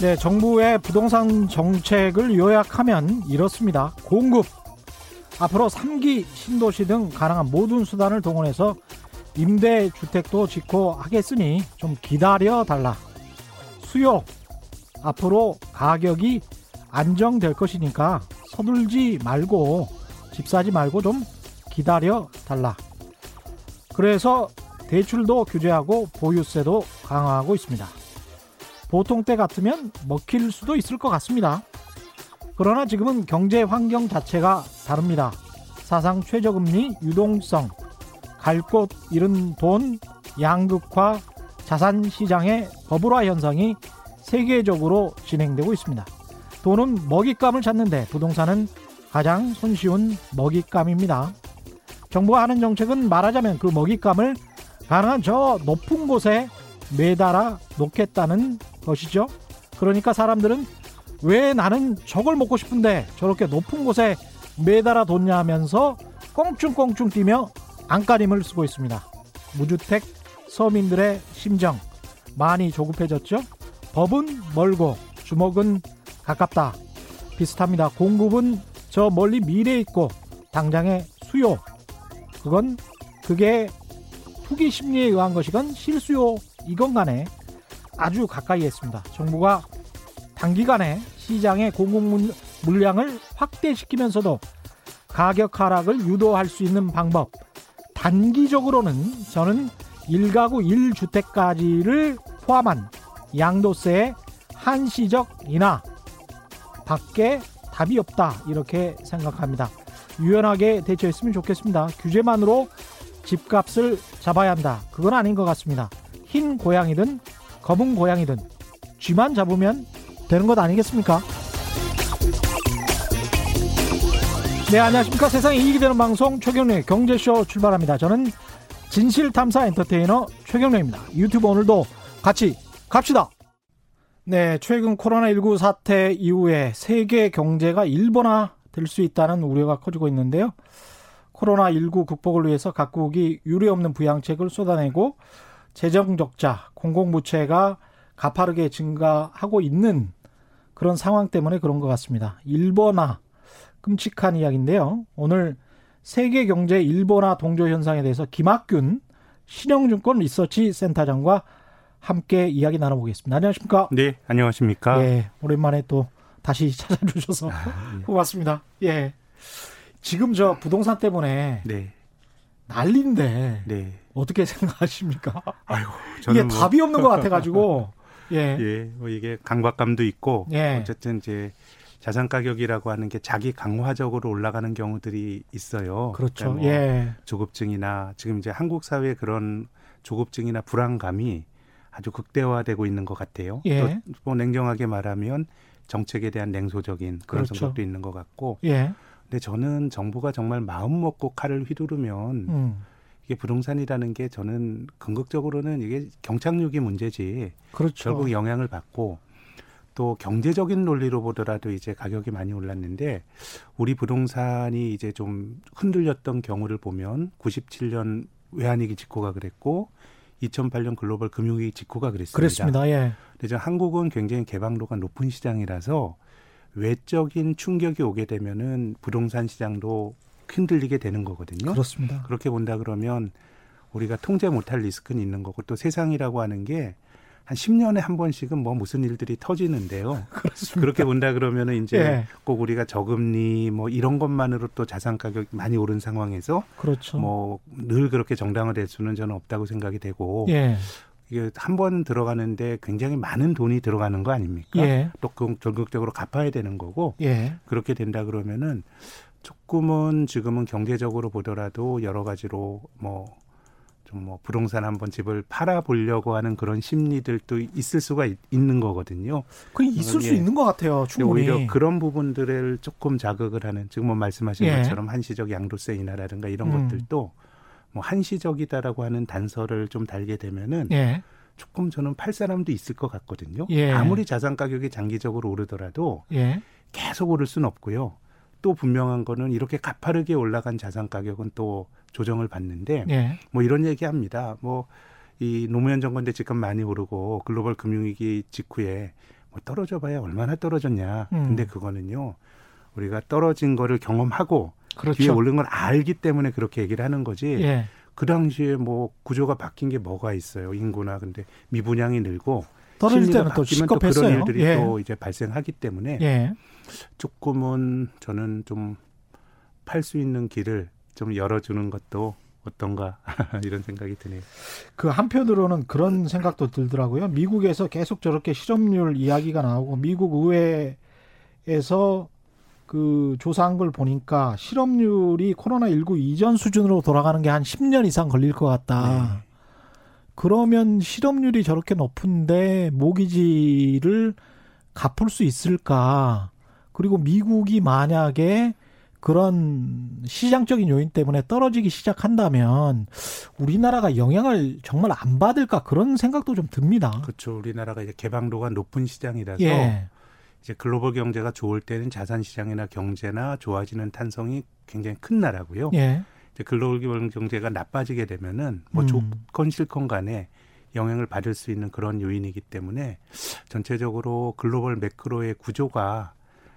네, 정부의 부동산 정책을 요약하면 이렇습니다. 공급. 앞으로 3기 신도시 등 가능한 모든 수단을 동원해서 임대 주택도 짓고 하겠으니 좀 기다려 달라. 수요. 앞으로 가격이 안정될 것이니까 서둘지 말고 집 사지 말고 좀 기다려 달라. 그래서 대출도 규제하고 보유세도 강화하고 있습니다. 보통 때 같으면 먹힐 수도 있을 것 같습니다. 그러나 지금은 경제 환경 자체가 다릅니다. 사상 최저금리, 유동성, 갈 곳 잃은 돈, 양극화, 자산 시장의 버블화 현상이 세계적으로 진행되고 있습니다. 돈은 먹잇감을 찾는데 부동산은 가장 손쉬운 먹잇감입니다. 정부가 하는 정책은 말하자면 그 먹잇감을 가능한 저 높은 곳에 매달아 놓겠다는 것이죠. 그러니까 사람들은 왜 나는 저걸 먹고 싶은데 저렇게 높은 곳에 매달아 뒀냐 하면서 꽁충꽁충 뛰며 안간힘을 쓰고 있습니다. 무주택 서민들의 심정 많이 조급해졌죠. 법은 멀고 주먹은 가깝다. 비슷합니다. 공급은 저 멀리 미래에 있고 당장의 수요 그건 그게 투기 심리에 의한 것이건 실수요 이건 간에 아주 가까이 했습니다. 정부가 단기간에 시장의 공급 물량을 확대시키면서도 가격 하락을 유도할 수 있는 방법 단기적으로는 저는 1가구 1주택까지를 포함한 양도세의 한시적 인하 밖에 답이 없다 이렇게 생각합니다. 유연하게 대처했으면 좋겠습니다. 규제만으로 집값을 잡아야 한다. 그건 아닌 것 같습니다. 흰 고양이든 검은 고양이든 쥐만 잡으면 되는 것 아니겠습니까? 네, 안녕하십니까. 세상에 이익이 되는 방송 최경련의 경제쇼 출발합니다. 저는 진실탐사 엔터테이너 최경련입니다. 유튜브 오늘도 같이 갑시다. 네, 최근 코로나19 사태 이후에 세계 경제가 일본화 될 수 있다는 우려가 커지고 있는데요. 코로나19 극복을 위해서 각국이 유례없는 부양책을 쏟아내고 재정 적자, 공공부채가 가파르게 증가하고 있는 그런 상황 때문에 그런 것 같습니다. 일본화 끔찍한 이야기인데요. 오늘 세계 경제 일본화 동조 현상에 대해서 김학균 신영증권 리서치 센터장과 함께 이야기 나눠보겠습니다. 안녕하십니까? 네, 안녕하십니까? 예, 오랜만에 또 다시 찾아주셔서 아, 예. 고맙습니다. 예. 지금 저 부동산 때문에 네. 난리인데 네. 어떻게 생각하십니까? 아이고, 이게 뭐... 답이 없는 것 같아가지고 예, 예, 뭐 이게 강박감도 있고 예. 어쨌든 이제 자산 가격이라고 하는 게 자기 강화적으로 올라가는 경우들이 있어요. 그렇죠. 그러니까 뭐 예. 조급증이나 지금 이제 한국 사회의 그런 조급증이나 불안감이 아주 극대화되고 있는 것 같아요. 예. 또뭐 냉정하게 말하면 정책에 대한 냉소적인 그런 그렇죠. 성격도 있는 것 같고. 예. 근데 저는 정부가 정말 마음 먹고 칼을 휘두르면 음. 이게 부동산이라는 게 저는 궁극적으로는 이게 경착륙이 문제지. 그렇죠. 결국 영향을 받고 또 경제적인 논리로 보더라도 이제 가격이 많이 올랐는데 우리 부동산이 이제 좀 흔들렸던 경우를 보면 97년 외환위기 직후가 그랬고 2008년 글로벌 금융위기 직후가 그랬습니다. 그렇습니다. 예. 근데 한국은 굉장히 개방도가 높은 시장이라서 외적인 충격이 오게 되면은 부동산 시장도 흔들리게 되는 거거든요. 그렇습니다. 그렇게 본다 그러면 우리가 통제 못할 리스크는 있는 거고 또 세상이라고 하는 게 한 10년에 한 번씩은 뭐 무슨 일들이 터지는데요. 그렇습니다. 그렇게 본다 그러면은 이제 예. 꼭 우리가 저금리 뭐 이런 것만으로 또 자산 가격이 많이 오른 상황에서 그렇죠. 뭐 늘 그렇게 정당화될 수는 저는 없다고 생각이 되고 예. 이게 한 번 들어가는데 굉장히 많은 돈이 들어가는 거 아닙니까? 예. 또 전국적으로 갚아야 되는 거고 예. 그렇게 된다 그러면은 조금은 지금은 경제적으로 보더라도 여러 가지로 뭐 좀 뭐 부동산 한번 집을 팔아 보려고 하는 그런 심리들도 있을 수가 있, 는 거거든요. 그 있을 수 있는 것 같아요. 충분히. 오히려 그런 부분들을 조금 자극을 하는 지금 뭐 말씀하신 예. 것처럼 한시적 양도세 인하라든가 이런 음. 것들도 뭐 한시적이다라고 하는 단서를 좀 달게 되면은 예. 조금 저는 팔 사람도 있을 것 같거든요. 예. 아무리 자산 가격이 장기적으로 오르더라도 예. 계속 오를 수는 없고요. 또 분명한 거는 이렇게 가파르게 올라간 자산 가격은 또 조정을 받는데 예. 뭐 이런 얘기합니다. 뭐 이 노무현 정권 때 집값 많이 오르고 글로벌 금융위기 직후에 뭐뭐 떨어져 봐야 얼마나 떨어졌냐. 음. 근데 그거는요. 우리가 떨어진 거를 경험하고 그렇죠. 뒤에 오른 걸 알기 때문에 그렇게 얘기를 하는 거지. 예. 그 당시에 뭐 구조가 바뀐 게 뭐가 있어요. 인구나 근데 미분양이 늘고 떨어질 때는 또 시급했어요. 그런 일들이 예. 또 이제 발생하기 때문에 예. 조금은 저는 좀 팔 수 있는 길을 좀 열어주는 것도 어떤가 이런 생각이 드네요. 그 한편으로는 그런 생각도 들더라고요. 미국에서 계속 저렇게 실업률 이야기가 나오고 미국 의회에서 그 조사한 걸 보니까 실업률이 코로나19 이전 수준으로 돌아가는 게 한 10년 이상 걸릴 것 같다. 네. 그러면 실업률이 저렇게 높은데 모기지를 갚을 수 있을까? 그리고 미국이 만약에 그런 시장적인 요인 때문에 떨어지기 시작한다면 우리나라가 영향을 정말 안 받을까 그런 생각도 좀 듭니다. 그렇죠. 우리나라가 이제 개방도가 높은 시장이라서 예. 이제 글로벌 경제가 좋을 때는 자산 시장이나 경제나 좋아지는 탄성이 굉장히 큰 나라고요. 예. 이제 글로벌 경제가 나빠지게 되면은 뭐 음. 좋건 싫건 간에 영향을 받을 수 있는 그런 요인이기 때문에 전체적으로 글로벌 매크로의 구조가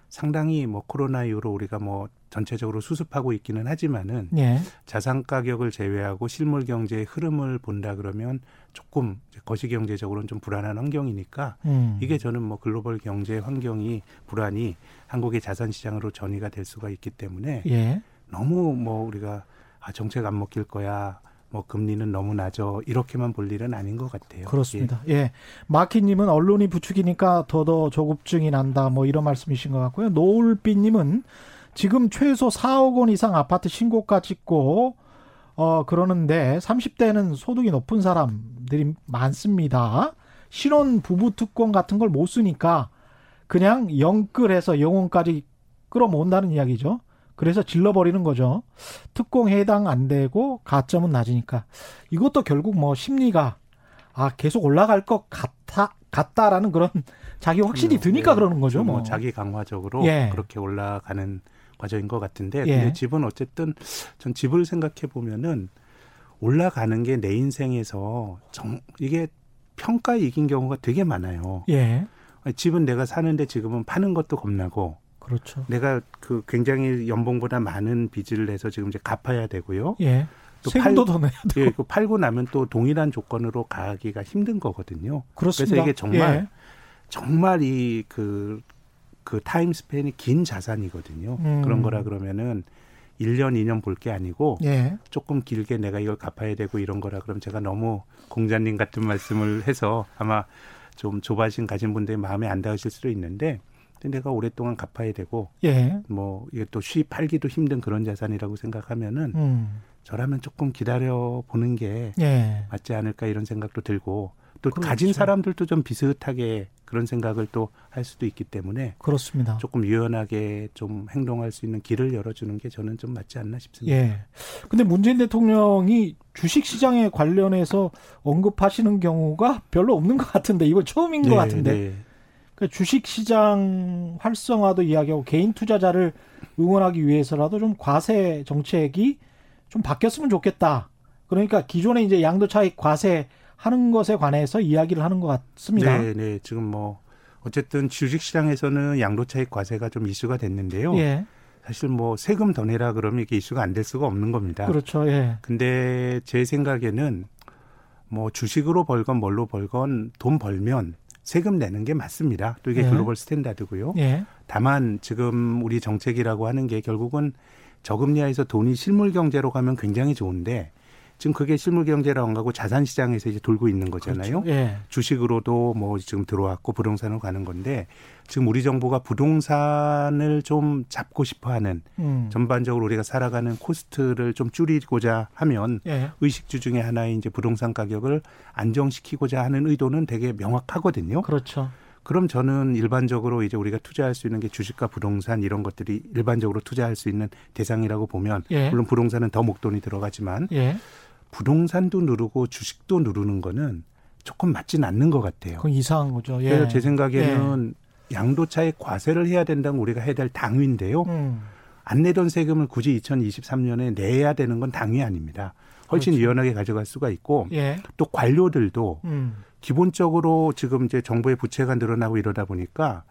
상당히 뭐 코로나 이후로 우리가 뭐 전체적으로 수습하고 있기는 하지만은 예. 자산 가격을 제외하고 실물 경제의 흐름을 본다 그러면 조금 거시 경제적으로는 좀 불안한 환경이니까 음. 이게 저는 뭐 글로벌 경제 환경이 불안이 한국의 자산 시장으로 전이가 될 수가 있기 때문에 예. 너무 뭐 우리가 아 정책 안 먹힐 거야 뭐 금리는 너무 낮아 이렇게만 볼 일은 아닌 것 같아요. 그렇습니다. 예. 예. 마키님은 언론이 부추기니까 더더 조급증이 난다 뭐 이런 말씀이신 것 같고요. 노을비님은 지금 최소 4억 원 이상 아파트 신고가 찍고 어 그러는데 30대는 소득이 높은 사람들이 많습니다. 신혼 부부 특권 같은 걸 못 쓰니까 그냥 영끌해서 영혼까지 끌어모은다는 이야기죠. 그래서 질러버리는 거죠. 특공 해당 안 되고 가점은 낮으니까. 이것도 결국 뭐 심리가 아 계속 올라갈 것 같아 같다라는 그런 자기 확신이 드니까 네. 그러는 거죠. 뭐. 뭐 자기 강화적으로 예. 그렇게 올라가는 과정인 것 같은데 예. 근데 집은 어쨌든 전 집을 생각해 보면은 올라가는 게 내 인생에서 정 이게 평가에 이긴 경우가 되게 많아요. 예. 집은 내가 사는데 지금은 파는 것도 겁나고 그렇죠. 내가 그 굉장히 연봉보다 많은 빚을 내서 지금 이제 갚아야 되고요. 예. 또 세금도 더 내야 되고. 예, 그 팔고 나면 또 동일한 조건으로 가기가 힘든 거거든요. 그렇습니다. 그래서 이게 정말 예. 정말 이그 그 타임 스팬이 긴 자산이거든요. 음. 그런 거라 그러면은 1년, 2년 볼 게 아니고 예. 조금 길게 내가 이걸 갚아야 되고 이런 거라 그러면 제가 너무 공자님 같은 말씀을 해서 아마 좀 조바심 가진 분들이 마음에 안 닿으실 수도 있는데 근데 내가 오랫동안 갚아야 되고 예. 뭐 이게 또 쉬 팔기도 힘든 그런 자산이라고 생각하면은 음. 저라면 조금 기다려 보는 게 예. 맞지 않을까 이런 생각도 들고 또 그렇죠. 가진 사람들도 좀 비슷하게 그런 생각을 또 할 수도 있기 때문에 그렇습니다. 조금 유연하게 좀 행동할 수 있는 길을 열어주는 게 저는 좀 맞지 않나 싶습니다. 예. 근데 문재인 대통령이 주식 시장에 관련해서 언급하시는 경우가 별로 없는 것 같은데 이거 처음인 네, 것 같은데. 네. 그 주식 시장 활성화도 이야기하고 개인 투자자를 응원하기 위해서라도 좀 과세 정책이 좀 바뀌었으면 좋겠다. 그러니까 기존에 이제 양도 차익 과세 하는 것에 관해서 이야기를 하는 것 같습니다. 네, 네. 지금 뭐 어쨌든 주식 시장에서는 양도 차익 과세가 좀 이슈가 됐는데요. 예. 사실 뭐 세금 더 내라 그러면 이게 이슈가 안 될 수가 없는 겁니다. 그렇죠. 예. 근데 제 생각에는 뭐 주식으로 벌건 뭘로 벌건 돈 벌면 세금 내는 게 맞습니다. 또 이게 예. global standard고요. 예. 다만 지금 우리 정책이라고 하는 게 결국은 저금리 하에서 돈이 실물 경제로 가면 굉장히 좋은데 지금 그게 실물 경제라고 안 가고 자산 시장에서 이제 돌고 있는 거잖아요. 그렇죠. 예. 주식으로도 뭐 지금 들어왔고 부동산으로 가는 건데 지금 우리 정부가 부동산을 좀 잡고 싶어 하는 음. 전반적으로 우리가 살아가는 코스트를 좀 줄이고자 하면 예. 의식주 중에 하나의 이제 부동산 가격을 안정시키고자 하는 의도는 되게 명확하거든요. 그렇죠. 그럼 저는 일반적으로 이제 우리가 투자할 수 있는 게 주식과 부동산 이런 것들이 일반적으로 투자할 수 있는 대상이라고 보면 예. 물론 부동산은 더 목돈이 들어가지만 예. 부동산도 누르고 주식도 누르는 거는 조금 맞지는 않는 것 같아요. 그건 이상한 거죠. 예. 그래서 제 생각에는 예. 양도차익 과세를 해야 된다면 우리가 해야 될 당위인데요. 음. 안 내던 세금을 굳이 2023년에 내야 되는 건 당위 아닙니다. 훨씬 그렇죠. 유연하게 가져갈 수가 있고 예. 또 관료들도 음. 기본적으로 지금 이제 정부의 부채가 늘어나고 이러다 보니까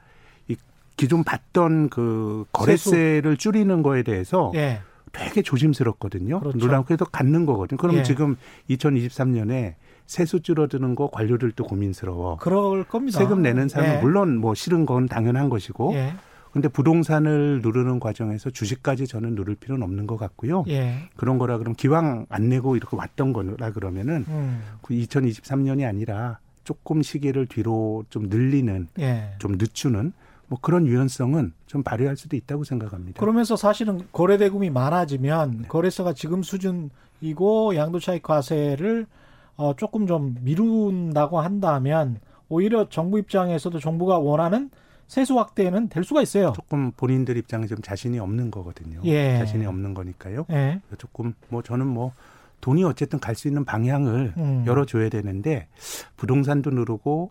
이 기존 받던 그 거래세를 세수. 줄이는 거에 대해서 예. 되게 조심스럽거든요. 그렇죠. 물론 그래도 갖는 거거든요. 그러면 예. 지금 2023년에 세수 줄어드는 거 관료들도 고민스러워. 그럴 겁니다. 세금 내는 사람은 예. 물론 뭐 싫은 건 당연한 것이고. 예. 근데 부동산을 누르는 과정에서 주식까지 저는 누를 필요는 없는 것 같고요. 예. 그런 거라 그러면 기왕 안 내고 이렇게 왔던 거라 그러면은 음. 그 2023년이 아니라 조금 시기를 뒤로 좀 늘리는, 예. 좀 늦추는 뭐 그런 유연성은 좀 발휘할 수도 있다고 생각합니다. 그러면서 사실은 거래 대금이 많아지면 네. 거래세가 지금 수준이고 양도 차익 과세를 어 조금 좀 미룬다고 한다면 오히려 정부 입장에서도 정부가 원하는 세수 확대는 될 수가 있어요. 조금 본인들 입장에 좀 자신이 없는 거거든요. 예. 자신이 없는 거니까요. 예. 조금 뭐 저는 뭐 돈이 어쨌든 갈 수 있는 방향을 음. 열어줘야 되는데 부동산도 누르고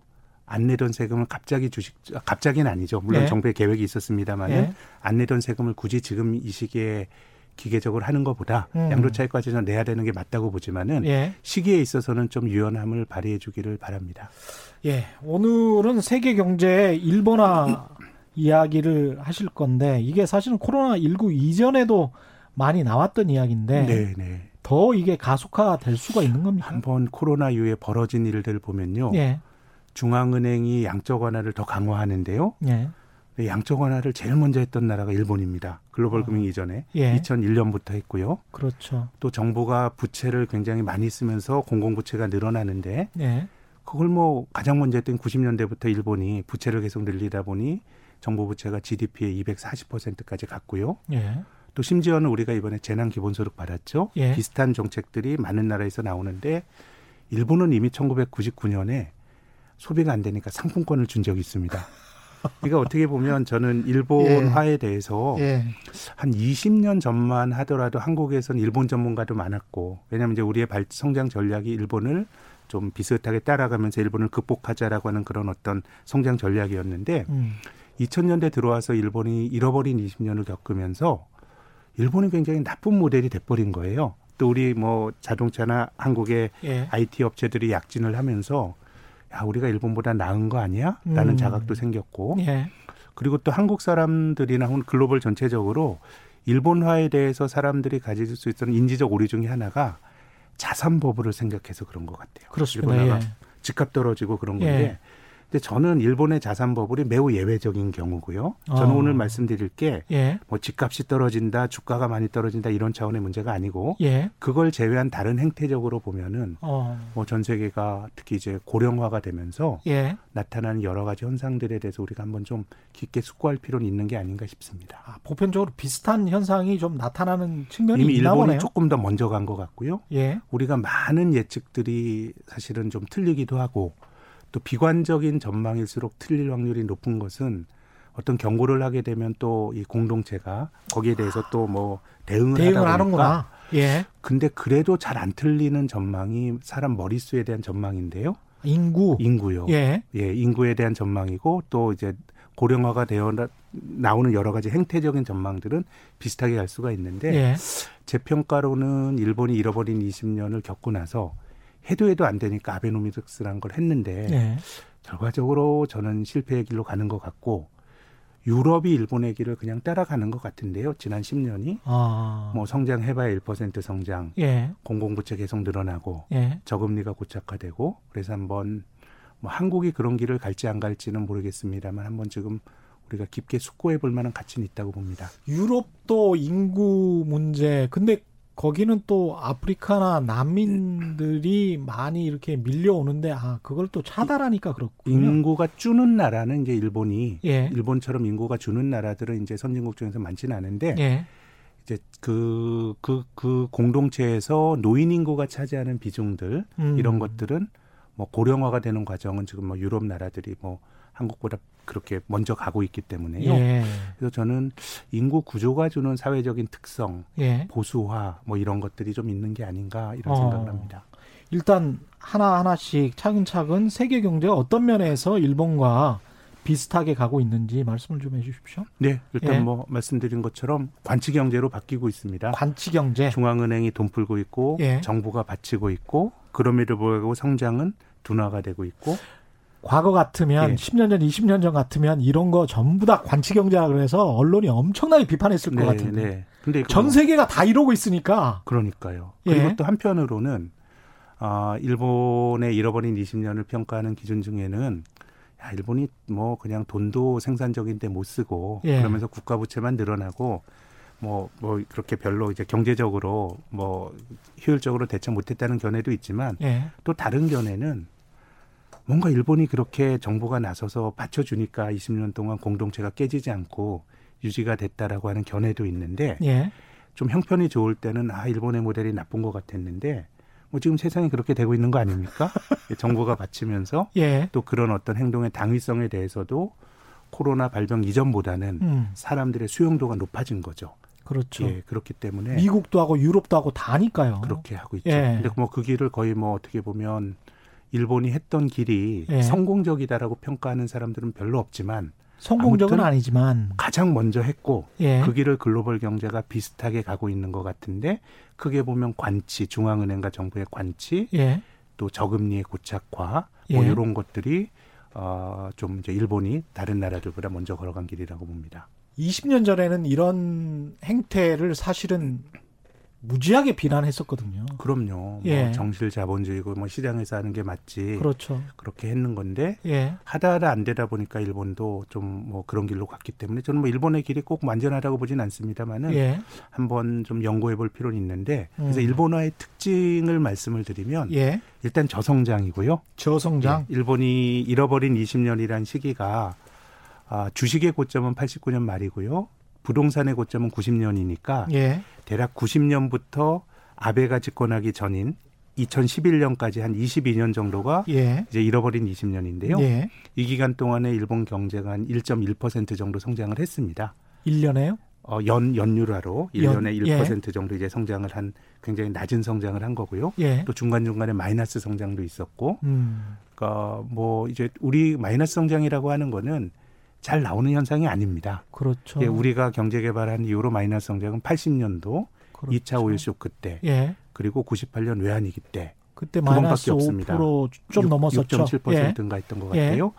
안 내던 세금을 갑자기 주식 갑자기는 아니죠. 물론 네. 정부의 계획이 있었습니다만은 네. 안 내던 세금을 굳이 지금 이 시기에 기계적으로 하는 것보다 음. 양도차익과세는 내야 되는 게 맞다고 보지만은 예. 시기에 있어서는 좀 유연함을 발휘해 주기를 바랍니다. 예, 오늘은 세계 경제 일본화 이야기를 하실 건데 이게 사실은 코로나 19 이전에도 많이 나왔던 이야기인데 네, 네. 더 이게 가속화 될 수가 있는 겁니까? 한번 코로나 이후에 벌어진 일들을 보면요. 예. 중앙은행이 양적 완화를 더 강화하는데요. 예. 양적 완화를 제일 먼저 했던 나라가 일본입니다. 글로벌 어. 금융 이전에 예. 2001년부터 했고요. 그렇죠. 또 정부가 부채를 굉장히 많이 쓰면서 공공 부채가 늘어나는데 예. 그걸 뭐 가장 먼저 했던 90년대부터 일본이 부채를 계속 늘리다 보니 정부 부채가 GDP의 240%까지 갔고요. 예. 또 심지어는 우리가 이번에 재난 기본소득 받았죠. 예. 비슷한 정책들이 많은 나라에서 나오는데 일본은 이미 1999년에 소비가 안 되니까 상품권을 준 적이 있습니다. 그러니까 어떻게 보면 저는 일본화에 예. 대해서 예. 한 20년 전만 하더라도 한국에서는 일본 전문가도 많았고 왜냐하면 이제 우리의 발 성장 전략이 일본을 좀 비슷하게 따라가면서 일본을 극복하자라고 하는 그런 어떤 성장 전략이었는데 음. 2000년대 들어와서 일본이 잃어버린 20년을 겪으면서 일본이 굉장히 나쁜 모델이 돼버린 거예요. 또 우리 뭐 자동차나 한국의 예. IT 업체들이 약진을 하면서 야 우리가 일본보다 나은 거 아니야? 라는 음. 자각도 생겼고 예. 그리고 또 한국 사람들이나 혹은 글로벌 전체적으로 일본화에 대해서 사람들이 가질 수 있는 인지적 오류 중에 하나가 자산 버블을 생각해서 그런 것 같아요. 그렇습니다. 일본화가 예. 집값 떨어지고 그런 건데 예. 근데 저는 일본의 자산 버블이 매우 예외적인 경우고요. 저는 어. 오늘 말씀드릴 게뭐 예. 집값이 떨어진다, 주가가 많이 떨어진다 이런 차원의 문제가 아니고 예. 그걸 제외한 다른 행태적으로 보면은 어. 뭐전 세계가 특히 이제 고령화가 되면서 예. 나타나는 여러 가지 현상들에 대해서 우리가 한번 좀 깊게 숙고할 필요는 있는 게 아닌가 싶습니다. 아, 보편적으로 비슷한 현상이 좀 나타나는 측면이 이미 있나 일본이 보네요. 조금 더 먼저 간 것 같고요. 예. 우리가 많은 예측들이 사실은 좀 틀리기도 하고 또 비관적인 전망일수록 틀릴 확률이 높은 것은 어떤 경고를 하게 되면 또 이 공동체가 거기에 대해서 또 뭐 대응을, 대응을 하다 보니까 예. 근데 그래도 잘 안 틀리는 전망이 사람 머릿수에 대한 전망인데요. 인구 인구요. 예. 예, 인구에 대한 전망이고 또 이제 고령화가 되어 나오는 여러 가지 행태적인 전망들은 비슷하게 갈 수가 있는데 예. 제 평가로는 일본이 잃어버린 20년을 겪고 나서 해도 해도 안 되니까 아베노미क्스라는 걸 했는데 네. 결과적으로 저는 실패의 길로 가는 것 같고 유럽이 일본의 길을 그냥 따라가는 것 같은데요. 지난 10년이 아. 뭐 성장해봐야 1% 성장, 예. 공공부채 계속 늘어나고 예. 저금리가 고착화되고 그래서 한번 뭐 한국이 그런 길을 갈지 안 갈지는 모르겠습니다만 한번 지금 우리가 깊게 숙고해 볼 만한 가치는 있다고 봅니다. 유럽도 인구 문제 근데 거기는 또 아프리카나 난민들이 많이 이렇게 밀려오는데 아 그걸 또 차단하니까 그렇군요. 인구가 주는 나라는 이제 일본이 예. 일본처럼 인구가 주는 나라들은 이제 선진국 중에서 많지는 않은데 예. 이제 그 그, 그 공동체에서 노인 인구가 차지하는 비중들 음. 이런 것들은 뭐 고령화가 되는 과정은 지금 뭐 유럽 나라들이 뭐 한국보다 그렇게 먼저 가고 있기 때문에요. 예. 그래서 저는 인구 구조가 주는 사회적인 특성, 예. 보수화 뭐 이런 것들이 좀 있는 게 아닌가 이런 어. 생각을 합니다. 일단 하나 하나씩 차근차근 세계 경제가 어떤 면에서 일본과 비슷하게 가고 있는지 말씀을 좀 해주십시오. 네, 일단 예. 뭐 말씀드린 것처럼 관치 경제로 바뀌고 있습니다. 관치 경제. 중앙은행이 돈 풀고 있고 예. 정부가 바치고 있고 그럼에도 불구하고 성장은 둔화가 되고 있고 과거 같으면 예. 10년 전, 20년 전 같으면 이런 거 전부 다 관치 경제라 그래서 언론이 엄청나게 비판했을 네, 것 같은데. 네. 근데 전 세계가 다 이러고 있으니까. 그러니까요. 예. 그리고 또 한편으로는 아, 일본의 잃어버린 20년을 평가하는 기준 중에는 야, 일본이 뭐 그냥 돈도 생산적인데 못 쓰고 예. 그러면서 국가 부채만 늘어나고 뭐, 뭐, 그렇게 별로 이제 경제적으로 뭐 효율적으로 대처 못했다는 견해도 있지만 예. 또 다른 견해는 뭔가 일본이 그렇게 정부가 나서서 받쳐주니까 20년 동안 공동체가 깨지지 않고 유지가 됐다라고 하는 견해도 있는데 예. 좀 형편이 좋을 때는 아, 일본의 모델이 나쁜 것 같았는데 뭐 지금 세상이 그렇게 되고 있는 거 아닙니까? 정부가 바치면서 예. 또 그런 어떤 행동의 당위성에 대해서도 코로나 발병 이전보다는 음. 사람들의 수용도가 높아진 거죠. 그렇죠. 예, 그렇기 때문에 미국도 하고 유럽도 하고 다니까요. 그렇게 하고 있죠. 예. 근데 뭐 그 길을 거의 뭐 어떻게 보면 일본이 했던 길이 예. 성공적이다라고 평가하는 사람들은 별로 없지만 성공적은 아니지만 가장 먼저 했고 예. 그 길을 글로벌 경제가 비슷하게 가고 있는 것 같은데 크게 보면 관치 중앙은행과 정부의 관치 예. 또 저금리의 고착화 뭐 예. 이런 것들이 어좀 이제 일본이 다른 나라들보다 먼저 걸어간 길이라고 봅니다. 20년 전에는 이런 행태를 사실은 무지하게 비난했었거든요. 그럼요. 뭐 예. 뭐 정실 자본주의고 뭐 시장에서 하는 게 맞지. 그렇죠. 그렇게 했는 건데 예. 하다 하다 안 되다 보니까 일본도 좀 뭐 그런 길로 갔기 때문에 저는 뭐 일본의 길이 꼭 완전하다고 보진 않습니다만은 예. 한번 좀 연구해 볼 필요는 있는데 그래서 음. 일본화의 특징을 말씀을 드리면 예. 일단 저성장이고요. 저성장. 예. 일본이 잃어버린 20년이란 시기가 아, 주식의 고점은 89년 말이고요. 부동산의 고점은 90년이니까 예. 대략 90년부터 아베가 집권하기 전인 2011년까지 한 22년 정도가 예. 이제 잃어버린 20년인데요. 예. 이 기간 동안에 일본 경제가 한 1.1% 정도 성장을 했습니다. 1년에요? 어, 연, 연율화로 1년에 연, 1% 예. 정도 이제 성장을 한 굉장히 낮은 성장을 한 거고요. 예. 또 중간 중간에 마이너스 성장도 있었고, 음. 그러니까 뭐 이제 우리 마이너스 성장이라고 하는 거는 잘 나오는 현상이 아닙니다. 그렇죠. 예, 우리가 경제 개발한 이후로 마이너스 성장은 80년도 그렇죠. 2차 오일 쇼크 때 그리고 98년 외환위기 때 그때 마이너스 없습니다. 5%좀 넘었었죠. 6.7%인가 예. 했던 것 같아요. 예.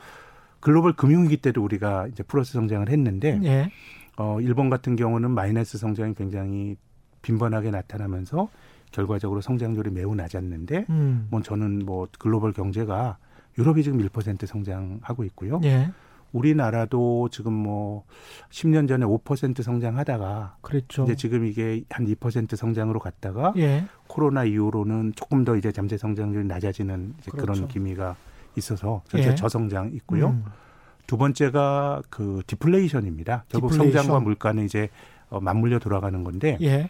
글로벌 금융위기 때도 우리가 이제 플러스 성장을 했는데 예. 어, 일본 같은 경우는 마이너스 성장이 굉장히 빈번하게 나타나면서 결과적으로 성장률이 매우 낮았는데 음. 뭐 저는 뭐 글로벌 경제가 유럽이 지금 1% 성장하고 있고요. 예. 우리나라도 지금 뭐 10년 전에 5% 성장하다가 그랬죠. 이제 지금 이게 한 2% 성장으로 갔다가 예. 코로나 이후로는 조금 더 이제 잠재 성장률이 낮아지는 이제 그렇죠. 그런 기미가 있어서 전체 예. 저성장 있고요. 음. 두 번째가 그 디플레이션입니다. 결국 디플레이션. 성장과 물가는 이제 어, 맞물려 돌아가는 건데 예.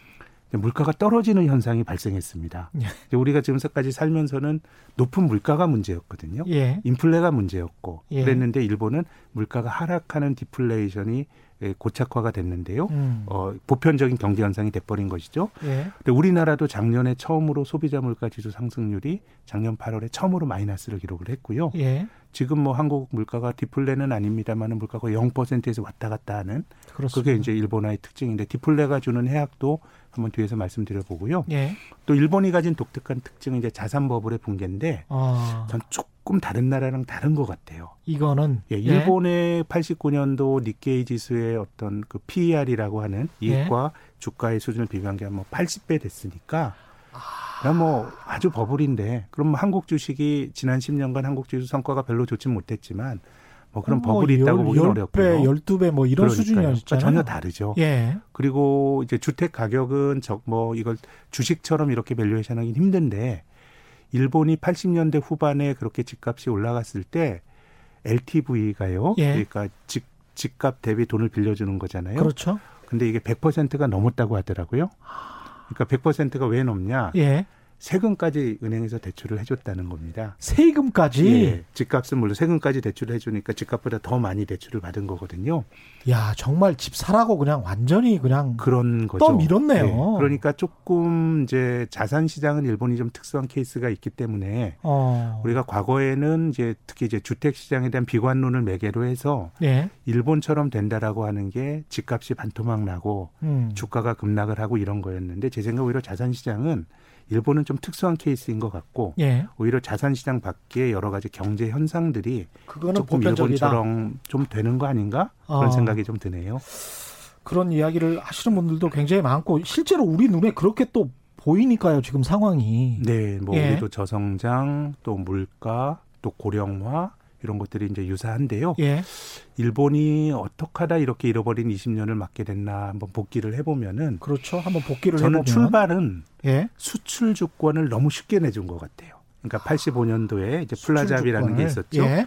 물가가 떨어지는 현상이 발생했습니다. 예. 우리가 지금까지 살면서는 높은 물가가 문제였거든요. 예. 인플레가 문제였고 예. 그랬는데 일본은 물가가 하락하는 디플레이션이 예, 고착화가 됐는데요. 음. 어, 보편적인 경제 현상이 돼버린 것이죠. 예. 근데 우리나라도 작년에 처음으로 소비자 물가 지수 상승률이 작년 8월에 처음으로 마이너스를 기록을 했고요. 예. 지금 뭐 한국 물가가 디플레는 아닙니다만은 물가가 0%에서 왔다 갔다 하는 그렇습니다. 그게 이제 일본화의 특징인데 디플레가 주는 해악도 한번 뒤에서 말씀드려 보고요. 예. 또 일본이 가진 독특한 특징은 이제 자산 버블의 붕괴인데 아. 전 조금 다른 나라랑 다른 것 같아요. 이거는 예, 예. 일본의 예. 89년도 니케이 지수의 어떤 그 PER이라고 하는 이익과 예. 주가의 수준을 비교한 게뭐 80배 됐으니까 그럼 뭐 아주 버블인데 그럼 뭐 한국 주식이 지난 10년간 한국 주식 성과가 별로 좋진 못했지만 뭐 그런 뭐 버블이 있다고 보기 어렵고요. 12배 뭐 이런 수준이었잖아요. 그러니까 전혀 다르죠. 예. 그리고 이제 주택 가격은 적뭐 이걸 주식처럼 이렇게 밸류에이션하기 힘든데 일본이 80년대 후반에 그렇게 집값이 올라갔을 때 LTV가요. 예. 그러니까 집 집값 대비 돈을 빌려주는 거잖아요. 그렇죠. 근데 이게 100%가 넘었다고 하더라고요. 그러니까 100%가 왜 넘냐? 예. 세금까지 은행에서 대출을 해줬다는 겁니다. 세금까지? 예, 집값은 물론 세금까지 대출을 해주니까 집값보다 더 많이 대출을 받은 거거든요. 야 정말 집 사라고 그냥 완전히 그냥 그런 거죠. 또 밀었네요. 예, 그러니까 조금 이제 자산 시장은 일본이 좀 특수한 케이스가 있기 때문에 어. 우리가 과거에는 이제 특히 이제 주택 시장에 대한 비관론을 매개로 해서 예. 일본처럼 된다라고 하는 게 집값이 반토막 나고 음. 주가가 급락을 하고 이런 거였는데 제 생각 오히려 자산 시장은 일본은 좀 특수한 케이스인 것 같고 예. 오히려 자산 시장 밖에 여러 가지 경제 현상들이 조금 보편적이다. 일본처럼 좀 되는 거 아닌가 그런 어. 생각이 좀 드네요. 그런 이야기를 하시는 분들도 굉장히 많고 실제로 우리 눈에 그렇게 또 보이니까요 지금 상황이. 네, 뭐 예. 우리도 저성장 또 물가 또 고령화 이런 것들이 이제 유사한데요. 예. 일본이 어떻게 하다 이렇게 잃어버린 20년을 맞게 됐나 한번 복기를 해보면은 그렇죠. 한번 복기를 저는 해보면. 출발은 예. 수출 주권을 너무 쉽게 내준 것 같아요. 그러니까 85년도에 이제 플라자 합의라는 게 있었죠. 예.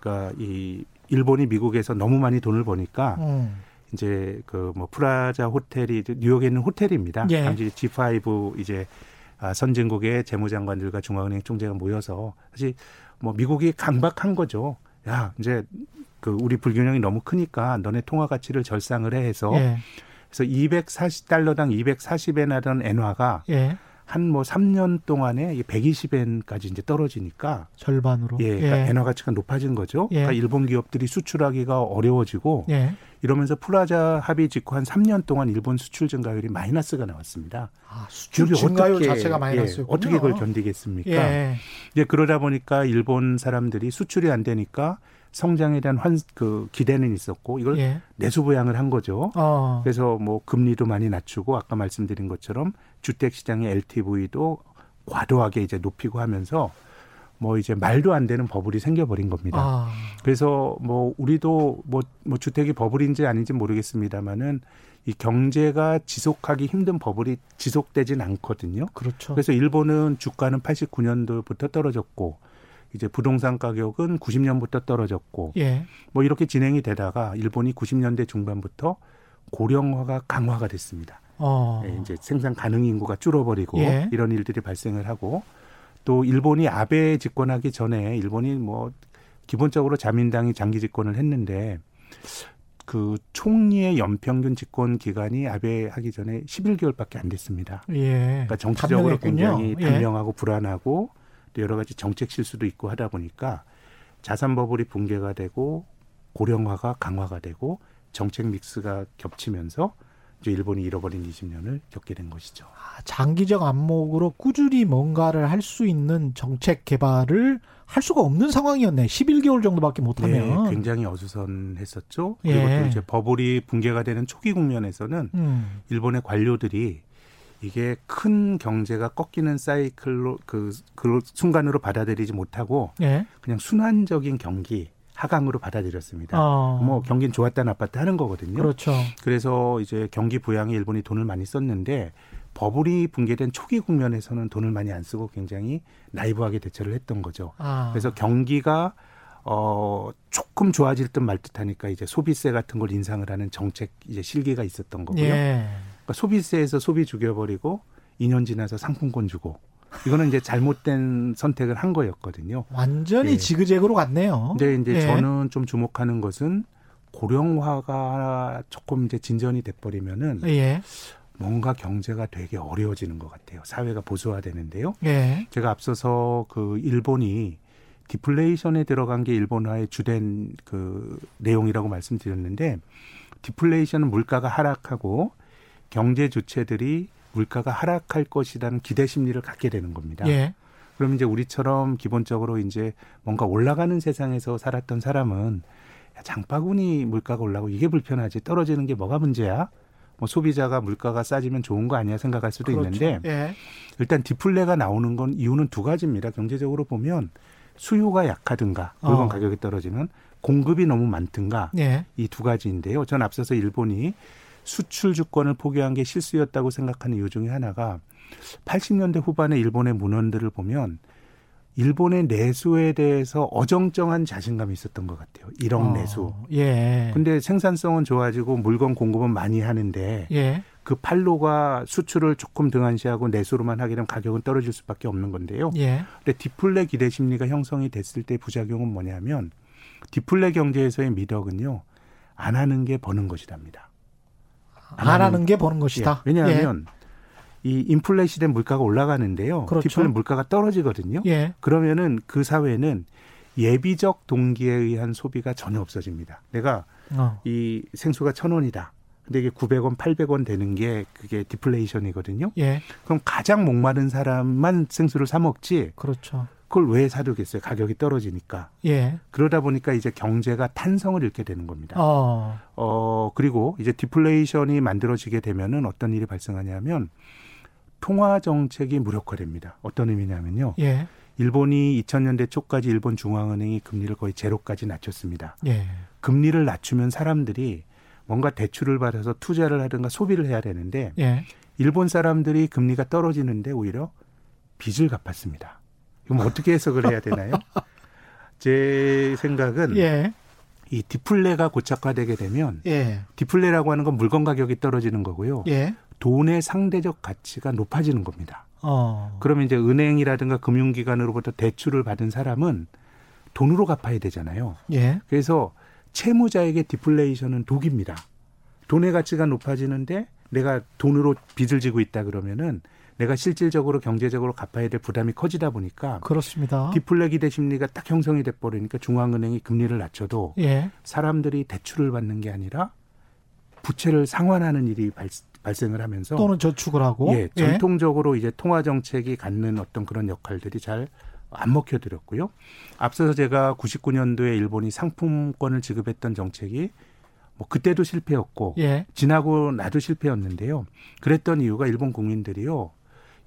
그러니까 이 일본이 미국에서 너무 많이 돈을 버니까 음. 이제 그뭐 프라자 호텔이 뉴욕에 있는 호텔입니다. 예. 당시 G5 이제 아, 선진국의 재무장관들과 중앙은행 총재가 모여서 사실 뭐 미국이 강박한 거죠. 야 이제 그 우리 불균형이 너무 크니까 너네 통화 가치를 절상을 해 해서 예. 그래서 240달러당 240엔 하던 엔화가 예. 한뭐 3년 동안에 120엔까지 이제 떨어지니까 절반으로 예, 그러니까 예. 엔화 가치가 높아진 거죠. 예. 그러니까 일본 기업들이 수출하기가 어려워지고 예. 이러면서 플라자 합의 직후 한 3년 동안 일본 수출 증가율이 마이너스가 나왔습니다. 아, 수출 증가율 어떻게, 자체가 마이너스요 예, 어떻게 그걸 견디겠습니까? 예. 이제 그러다 보니까 일본 사람들이 수출이 안 되니까 성장에 대한 환, 그 기대는 있었고 이걸 예. 내수 부양을 한 거죠. 어. 그래서 뭐 금리도 많이 낮추고 아까 말씀드린 것처럼 주택 시장의 LTV도 과도하게 이제 높이고 하면서 뭐 이제 말도 안 되는 버블이 생겨버린 겁니다. 아. 그래서 뭐 우리도 뭐, 뭐 주택이 버블인지 아닌지 모르겠습니다만은 이 경제가 지속하기 힘든 버블이 지속되진 않거든요. 그렇죠. 그래서 일본은 주가는 89년도부터 떨어졌고 이제 부동산 가격은 90년부터 떨어졌고 예. 뭐 이렇게 진행이 되다가 일본이 90년대 중반부터 고령화가 강화가 됐습니다. 어. 예, 이제 생산 가능 인구가 줄어버리고 예. 이런 일들이 발생을 하고 또 일본이 아베 집권하기 전에 일본이 뭐 기본적으로 자민당이 장기 집권을 했는데 그 총리의 연평균 집권 기간이 아베 하기 전에 11개월밖에 안 됐습니다. 예. 그러니까 정치적으로 굉장히 예. 단명하고 불안하고 또 여러 가지 정책 실수도 있고 하다 보니까 자산 버블이 붕괴가 되고 고령화가 강화가 되고 정책 믹스가 겹치면서 일본이 잃어버린 20년을 겪게 된 것이죠. 아, 장기적 안목으로 꾸준히 뭔가를 할 수 있는 정책 개발을 할 수가 없는 상황이었네. 11개월 정도밖에 못하면. 네, 굉장히 어수선했었죠. 그리고 예. 또 이제 버블이 붕괴가 되는 초기 국면에서는 음. 일본의 관료들이 이게 큰 경제가 꺾이는 사이클로 그, 그 순간으로 받아들이지 못하고 예. 그냥 순환적인 경기 하강으로 받아들였습니다. 어. 뭐 경기는 좋았다 나빴다 하는 거거든요. 그렇죠. 그래서 이제 경기 부양에 일본이 돈을 많이 썼는데 버블이 붕괴된 초기 국면에서는 돈을 많이 안 쓰고 굉장히 나이브하게 대처를 했던 거죠. 아. 그래서 경기가 어 조금 좋아질 듯 말 듯하니까 이제 소비세 같은 걸 인상을 하는 정책 이제 실기가 있었던 거고요. 예. 그러니까 소비세에서 소비 죽여버리고 2년 지나서 상품권 주고 이거는 이제 잘못된 선택을 한 거였거든요. 완전히 예. 지그재그로 갔네요. 근데 이제 예. 저는 좀 주목하는 것은 고령화가 조금 이제 진전이 돼버리면은 예. 뭔가 경제가 되게 어려워지는 것 같아요. 사회가 보수화되는데요. 예. 제가 앞서서 그 일본이 디플레이션에 들어간 게 일본화의 주된 그 내용이라고 말씀드렸는데 디플레이션은 물가가 하락하고 경제 주체들이 물가가 하락할 것이라는 기대 심리를 갖게 되는 겁니다. 예. 그럼 이제 우리처럼 기본적으로 이제 뭔가 올라가는 세상에서 살았던 사람은 장바구니 물가가 올라고 이게 불편하지 떨어지는 게 뭐가 문제야? 뭐 소비자가 물가가 싸지면 좋은 거 아니야 생각할 수도 그렇죠. 있는데 예. 일단 디플레가 나오는 건 이유는 두 가지입니다. 경제적으로 보면 수요가 약하든가 물건 어. 가격이 떨어지는 공급이 너무 많든가 예. 이두 가지인데요. 전 앞서서 일본이 수출 주권을 포기한 게 실수였다고 생각하는 이유 중에 하나가 80년대 후반에 일본의 문헌들을 보면 일본의 내수에 대해서 어정쩡한 자신감이 있었던 것 같아요. 1억 어, 내수. 예. 근데 생산성은 좋아지고 물건 공급은 많이 하는데 예. 그그 팔로가 수출을 조금 등한시하고 내수로만 하게 되면 가격은 떨어질 수밖에 없는 건데요. 예. 근데 디플레 기대 심리가 형성이 됐을 때 부작용은 뭐냐면 디플레 경제에서의 미덕은요. 안 하는 게 버는 것이랍니다. 안, 안 하는, 게 버는 것이다. 예. 왜냐하면 예. 이 인플레 시대 물가가 올라가는데요. 그렇죠. 디플레 물가가 떨어지거든요. 예. 그러면은 그 사회는 예비적 동기에 의한 소비가 전혀 없어집니다. 내가 어. 이 생수가 천 원이다. 근데 이게 900원, 800원 되는 게 그게 디플레이션이거든요. 예. 그럼 가장 목마른 사람만 생수를 사 먹지. 그렇죠. 그걸 왜 사두겠어요? 가격이 떨어지니까. 예. 그러다 보니까 이제 경제가 탄성을 잃게 되는 겁니다. 어. 어, 그리고 이제 디플레이션이 만들어지게 되면은 어떤 일이 발생하냐면 통화 정책이 무력화됩니다. 어떤 의미냐면요. 예. 일본이 2000년대 초까지 일본 중앙은행이 금리를 거의 제로까지 낮췄습니다. 예. 금리를 낮추면 사람들이 뭔가 대출을 받아서 투자를 하든가 소비를 해야 되는데 예. 일본 사람들이 금리가 떨어지는데 오히려 빚을 갚았습니다. 그럼 어떻게 해석을 해야 되나요? 제 생각은 예. 이 디플레가 고착화되게 되면 예. 디플레라고 하는 건 물건 가격이 떨어지는 거고요. 예. 돈의 상대적 가치가 높아지는 겁니다. 어. 그러면 이제 은행이라든가 금융기관으로부터 대출을 받은 사람은 돈으로 갚아야 되잖아요. 예. 그래서 채무자에게 디플레이션은 독입니다. 돈의 가치가 높아지는데 내가 돈으로 빚을 지고 있다 그러면은 내가 실질적으로 경제적으로 갚아야 될 부담이 커지다 보니까 그렇습니다. 디플레 기대 심리가 딱 형성이 돼 버리니까 중앙은행이 금리를 낮춰도 예. 사람들이 대출을 받는 게 아니라 부채를 상환하는 일이 발, 발생을 하면서 또는 저축을 하고 예, 예. 전통적으로 예. 이제 통화 정책이 갖는 어떤 그런 역할들이 잘 안 먹혀들었고요. 앞서서 제가 99년도에 일본이 상품권을 지급했던 정책이 뭐 그때도 실패였고 예. 지나고 나도 실패였는데요. 그랬던 이유가 일본 국민들이요.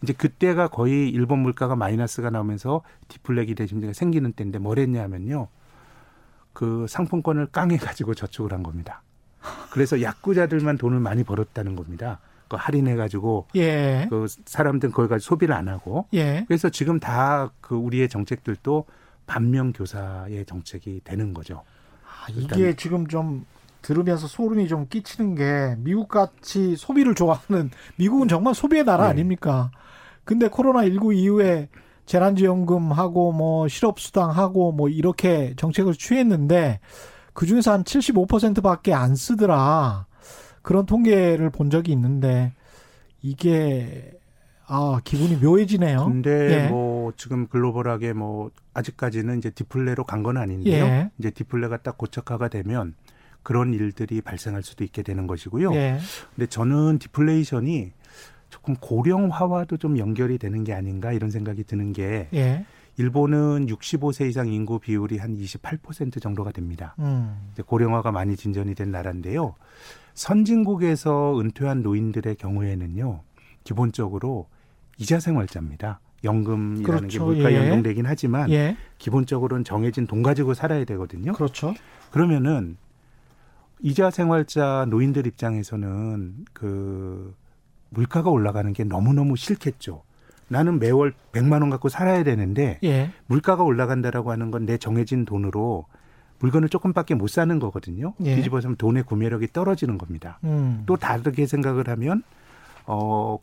이제 그때가 거의 일본 물가가 마이너스가 나오면서 디플레 기대 심리가 생기는 때인데 뭘 했냐면요. 그 상품권을 깡해 가지고 저축을 한 겁니다. 그래서 약구자들만 돈을 많이 벌었다는 겁니다. 그 할인해 가지고 예. 그 사람들은 거기 가지고 소비를 안 하고 예. 그래서 지금 다 그 우리의 정책들도 반면 교사의 정책이 되는 거죠. 아, 이게 지금 좀 들으면서 소름이 좀 끼치는 게 미국 같이 소비를 좋아하는 미국은 정말 소비의 나라 네. 아닙니까? 근데 코로나 19 이후에 재난지원금하고 뭐 실업수당하고 뭐 이렇게 정책을 취했는데 그 중에서 한 75%밖에 안 쓰더라. 그런 통계를 본 적이 있는데 이게 아 기분이 묘해지네요. 근데 예. 뭐 지금 글로벌하게 뭐 아직까지는 이제 디플레로 간 건 아닌데요. 예. 이제 디플레가 딱 고착화가 되면 그런 일들이 발생할 수도 있게 되는 것이고요. 예. 근데 저는 디플레이션이 조금 고령화와도 좀 연결이 되는 게 아닌가 이런 생각이 드는 게 예. 일본은 65세 이상 인구 비율이 한 28% 정도가 됩니다. 음. 고령화가 많이 진전이 된 나라인데요. 선진국에서 은퇴한 노인들의 경우에는요, 기본적으로 이자 생활자입니다. 연금이라는 그렇죠. 게 물가 예. 연동되긴 하지만 예. 기본적으로는 정해진 돈 가지고 살아야 되거든요. 그렇죠. 그러면은 이자 생활자 노인들 입장에서는 그 물가가 올라가는 게 너무너무 싫겠죠. 나는 매월 100만 원 갖고 살아야 되는데 예. 물가가 올라간다라고 하는 건 내 정해진 돈으로 물건을 조금밖에 못 사는 거거든요. 예. 뒤집어서면 돈의 구매력이 떨어지는 겁니다. 음. 또 다르게 생각을 하면 어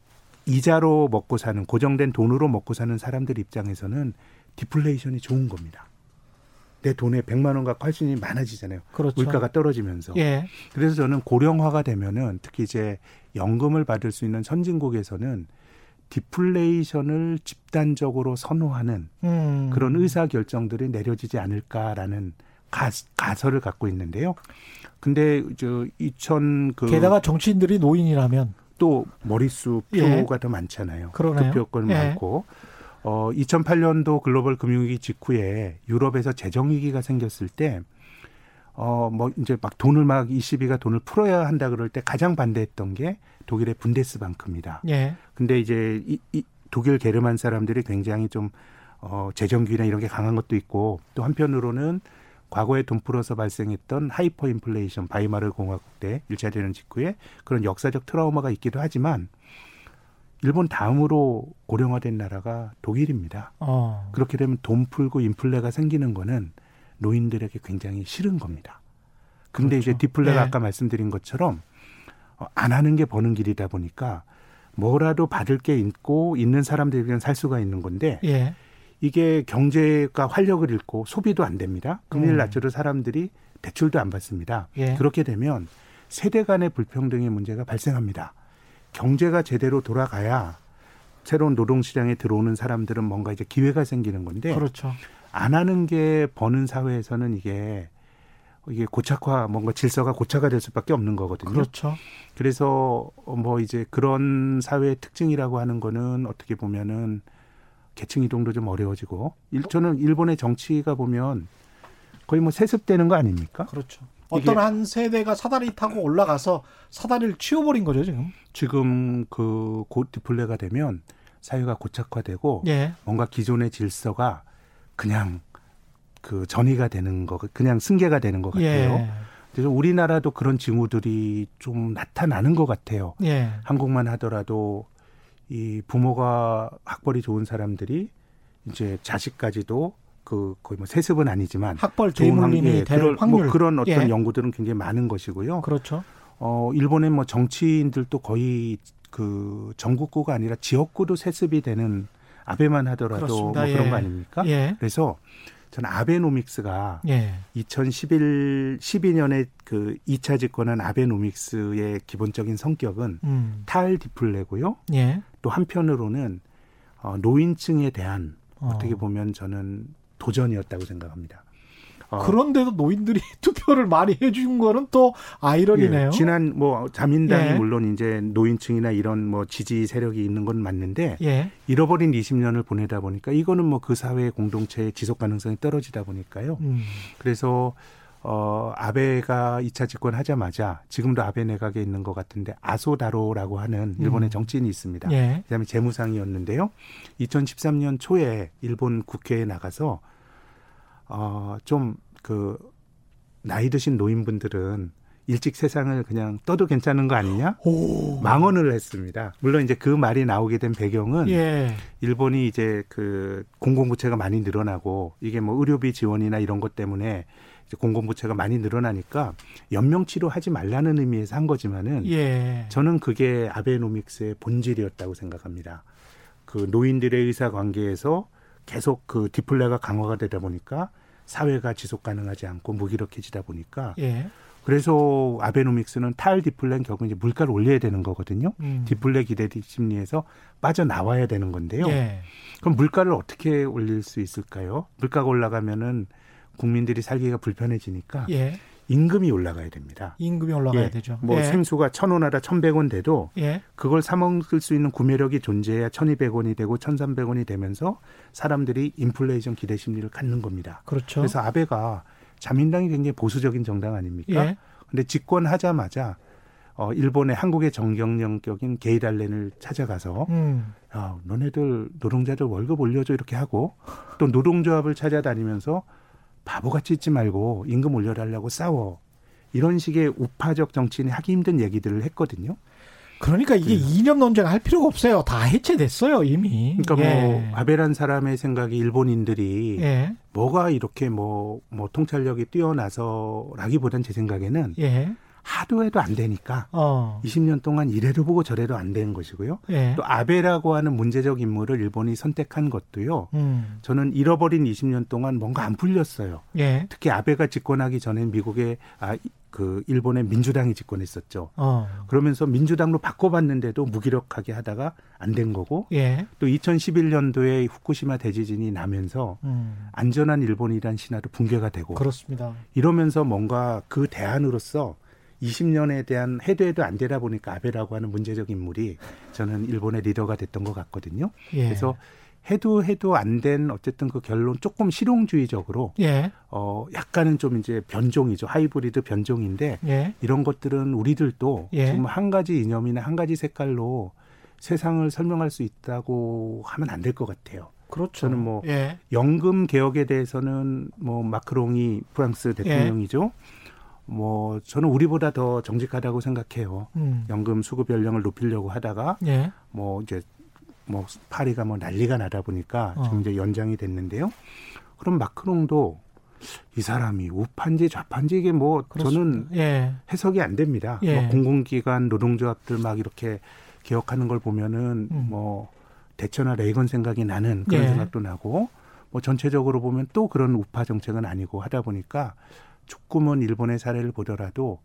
이자로 먹고 사는 고정된 돈으로 먹고 사는 사람들 입장에서는 디플레이션이 좋은 겁니다. 내 돈에 100만 원 갖고 할 수 있는 일이 많아지잖아요. 그렇죠. 물가가 떨어지면서. 예. 그래서 저는 고령화가 되면은 특히 이제 연금을 받을 수 있는 선진국에서는 디플레이션을 집단적으로 선호하는 음. 그런 의사 결정들이 내려지지 않을까라는 가, 가설을 갖고 있는데요. 근데 저 2000 그 게다가 정치인들이 노인이라면 또 머릿수 표가 예. 더 많잖아요. 그러네요. 투표권 예. 많고 어 2008년도 글로벌 금융위기 직후에 유럽에서 재정 위기가 생겼을 때 어, 뭐, 이제 막 돈을 막 이시비가 돈을 풀어야 한다 그럴 때 가장 반대했던 게 독일의 분데스방크입니다. 예. 근데 이제 이, 이 독일 게르만 사람들이 굉장히 좀 어, 재정 규율이나 이런 게 강한 것도 있고 또 한편으로는 과거에 돈 풀어서 발생했던 하이퍼 인플레이션 바이마르 공화국 때 1차 대전 직후에 그런 역사적 트라우마가 있기도 하지만 일본 다음으로 고령화된 나라가 독일입니다. 어. 그렇게 되면 돈 풀고 인플레가 생기는 거는 노인들에게 굉장히 싫은 겁니다. 근데 그렇죠. 이제 디플레가 네. 아까 말씀드린 것처럼 어, 안 하는 게 버는 길이다 보니까 뭐라도 받을 게 있고 있는 사람들이 살 수가 있는 건데 예. 이게 경제가 활력을 잃고 소비도 안 됩니다. 금리를 음. 낮춰도 사람들이 대출도 안 받습니다. 예. 그렇게 되면 세대 간의 불평등의 문제가 발생합니다. 경제가 제대로 돌아가야 새로운 노동 시장에 들어오는 사람들은 뭔가 이제 기회가 생기는 건데 그렇죠. 안 하는 게 버는 사회에서는 이게 이게 고착화 뭔가 질서가 고착화 될 수밖에 없는 거거든요. 그렇죠. 그래서 뭐 이제 그런 사회의 특징이라고 하는 거는 어떻게 보면은 계층 이동도 좀 어려워지고 일, 저는 일본의 정치가 보면 거의 뭐 세습되는 거 아닙니까? 그렇죠. 어떤 한 세대가 사다리 타고 올라가서 사다리를 치워버린 거죠 지금. 지금 그 곧 디플레가 되면 사회가 고착화되고 예. 뭔가 기존의 질서가 그냥 그 전이가 되는 거, 그냥 승계가 되는 것 같아요. 예. 그래서 우리나라도 그런 징후들이 좀 나타나는 것 같아요. 예. 한국만 하더라도 이 부모가 학벌이 좋은 사람들이 이제 자식까지도 그 거의 뭐 세습은 아니지만 학벌 대물림이 예, 될 그런, 확률 뭐 그런 어떤 예. 연구들은 굉장히 많은 것이고요. 그렇죠. 어 일본의 뭐 정치인들도 거의 그 전국구가 아니라 지역구도 세습이 되는 아베만 하더라도 뭐 그런 거 예. 아닙니까? 예. 그래서 저는 아베노믹스가 예. 2011 12년에 그 2차 집권한 아베노믹스의 기본적인 성격은 음. 탈 디플레고요. 예. 또 한편으로는 어, 노인층에 대한 어. 어떻게 보면 저는 도전이었다고 생각합니다. 어. 그런데도 노인들이 투표를 많이 해준 거는 또 아이러니네요. 예, 지난 뭐 자민당이 예. 물론 이제 노인층이나 이런 뭐 지지 세력이 있는 건 맞는데 예. 잃어버린 20년을 보내다 보니까 이거는 뭐 그 사회 공동체의 지속 가능성이 떨어지다 보니까요. 음. 그래서 어, 아베가 2차 집권 하자마자 지금도 아베 내각에 있는 것 같은데 아소다로라고 하는 일본의 음. 정치인이 있습니다. 예. 그 다음에 재무상이었는데요. 2013년 초에 일본 국회에 나가서 어, 좀 그 나이 드신 노인분들은 일찍 세상을 그냥 떠도 괜찮은 거 아니냐? 오. 망언을 했습니다. 물론 이제 그 말이 나오게 된 배경은 예. 일본이 이제 그 공공부채가 많이 늘어나고 이게 뭐 의료비 지원이나 이런 것 때문에 공공부채가 많이 늘어나니까 연명치료 하지 말라는 의미에서 한 거지만은 예. 저는 그게 아베노믹스의 본질이었다고 생각합니다. 그 노인들의 의사 관계에서 계속 그 디플레가 강화가 되다 보니까 사회가 지속 가능하지 않고 무기력해지다 보니까 예. 그래서 아베노믹스는 탈 디플레는 결국 이제 물가를 올려야 되는 거거든요. 음. 디플레 기대 심리에서 빠져나와야 되는 건데요. 예. 그럼 물가를 어떻게 올릴 수 있을까요? 물가가 올라가면은 국민들이 살기가 불편해지니까 예. 임금이 올라가야 됩니다. 임금이 올라가야 예. 되죠. 뭐 예. 생수가 천 원 하다 천백 원 돼도 예. 그걸 사 먹을 수 있는 구매력이 존재해야 천이백 원이 되고 천삼백 원이 되면서 사람들이 인플레이션 기대 심리를 갖는 겁니다. 그렇죠. 그래서 아베가 자민당이 굉장히 보수적인 정당 아닙니까? 예. 근데 집권하자마자 어 일본의 한국의 정경영격인 게이달렌을 찾아가서 음. 야, 너네들 노동자들 월급 올려줘 이렇게 하고 또 노동조합을 찾아다니면서 바보같이 있지 말고 임금 올려달라고 싸워. 이런 식의 우파적 정치인이 하기 힘든 얘기들을 했거든요. 그러니까 이게 네. 이념 논쟁 할 필요가 없어요. 다 해체됐어요, 이미. 그러니까 뭐 예. 뭐 아베란 사람의 생각이 일본인들이 예. 뭐가 이렇게 뭐뭐 뭐 통찰력이 뛰어나서라기보단 제 생각에는 예. 하도 해도 안 되니까 어. 20년 동안 이래도 보고 저래도 안된 것이고요. 예. 또 아베라고 하는 문제적 인물을 일본이 선택한 것도요. 음. 저는 잃어버린 20년 동안 뭔가 안 풀렸어요. 예. 특히 아베가 집권하기 전에 미국의 아, 그 일본의 민주당이 집권했었죠. 어. 그러면서 민주당으로 바꿔봤는데도 무기력하게 하다가 안 된 거고 예. 또 2011년도에 후쿠시마 대지진이 나면서 음. 안전한 일본이란 신화도 붕괴가 되고 그렇습니다. 이러면서 뭔가 그 대안으로서 20년에 대한 해도 해도 안 되다 보니까 아베라고 하는 문제적 인물이 저는 일본의 리더가 됐던 것 같거든요. 예. 그래서 해도 해도 안 된 어쨌든 그 결론 조금 실용주의적으로 예. 어 약간은 좀 이제 변종이죠 하이브리드 변종인데 예. 이런 것들은 우리들도 예. 지금 한 가지 이념이나 한 가지 색깔로 세상을 설명할 수 있다고 하면 안 될 것 같아요. 그렇죠. 저는 뭐 예. 연금 개혁에 대해서는 뭐 마크롱이 프랑스 대통령이죠. 예. 뭐 저는 우리보다 더 정직하다고 생각해요. 음. 연금 수급 연령을 높이려고 하다가 예. 뭐 이제 뭐 파리가 뭐 난리가 나다 보니까 어. 지금 이제 연장이 됐는데요. 그럼 마크롱도 이 사람이 우파인지 좌파인지 이게 뭐 그렇습니다. 저는 예. 해석이 안 됩니다. 예. 뭐 공공기관 노동조합들 막 이렇게 개혁하는 걸 보면은 음. 뭐 대처나 레이건 생각이 나는 그런 예. 생각도 나고 뭐 전체적으로 보면 또 그런 우파 정책은 아니고 하다 보니까 조금은 일본의 사례를 보더라도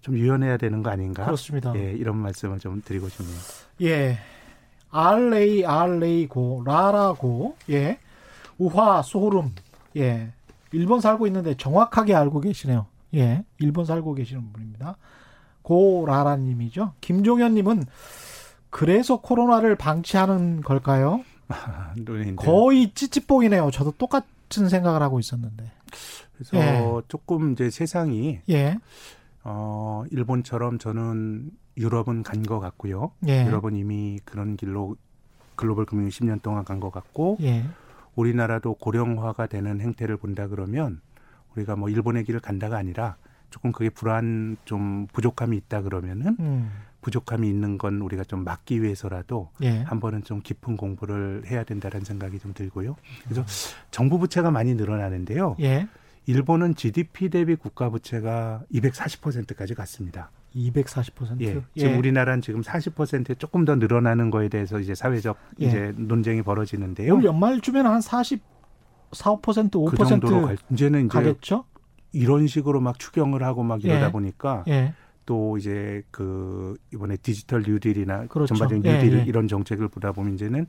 좀 유연해야 되는 거 아닌가? 그렇습니다. 예, 이런 말씀을 좀 드리고 싶네요. 예. 알레이 알레이고 라라고 예. 우화 소름 예. 일본 살고 있는데 정확하게 알고 계시네요. 예. 일본 살고 계시는 분입니다. 고라라 님이죠. 김종현 님은 그래서 코로나를 방치하는 걸까요? 거의 찌찌뽕이네요. 저도 똑같은 생각을 하고 있었는데. 그래서 예. 조금 이제 세상이 예. 어, 일본처럼 저는 유럽은 간 것 같고요. 예. 유럽은 이미 그런 길로 글로벌 금융 10년 동안 간 것 같고 예. 우리나라도 고령화가 되는 행태를 본다 그러면 우리가 뭐 일본의 길을 간다가 아니라 조금 그게 불안 좀 부족함이 있다 그러면은 음. 부족함이 있는 건 우리가 좀 막기 위해서라도 예. 한 번은 좀 깊은 공부를 해야 된다는 생각이 좀 들고요. 그래서 음. 정부 부채가 많이 늘어나는데요. 예. 일본은 GDP 대비 국가 부채가 240%까지 갔습니다. 240%? 예. 예. 지금 우리나라는 지금 40%에 조금 더 늘어나는 거에 대해서 이제 사회적 예. 이제 논쟁이 벌어지는데요. 올 연말쯤에는 한 40, 4, 5%, 5%. 그 정도로 갈, 이제는 이제 가겠죠? 이런 식으로 막 추경을 하고 막 이러다 예. 보니까 예. 또 이제 그 이번에 디지털 뉴딜이나 그렇죠. 전반적인 예, 뉴딜 예. 이런 정책을 보다 보면 이제는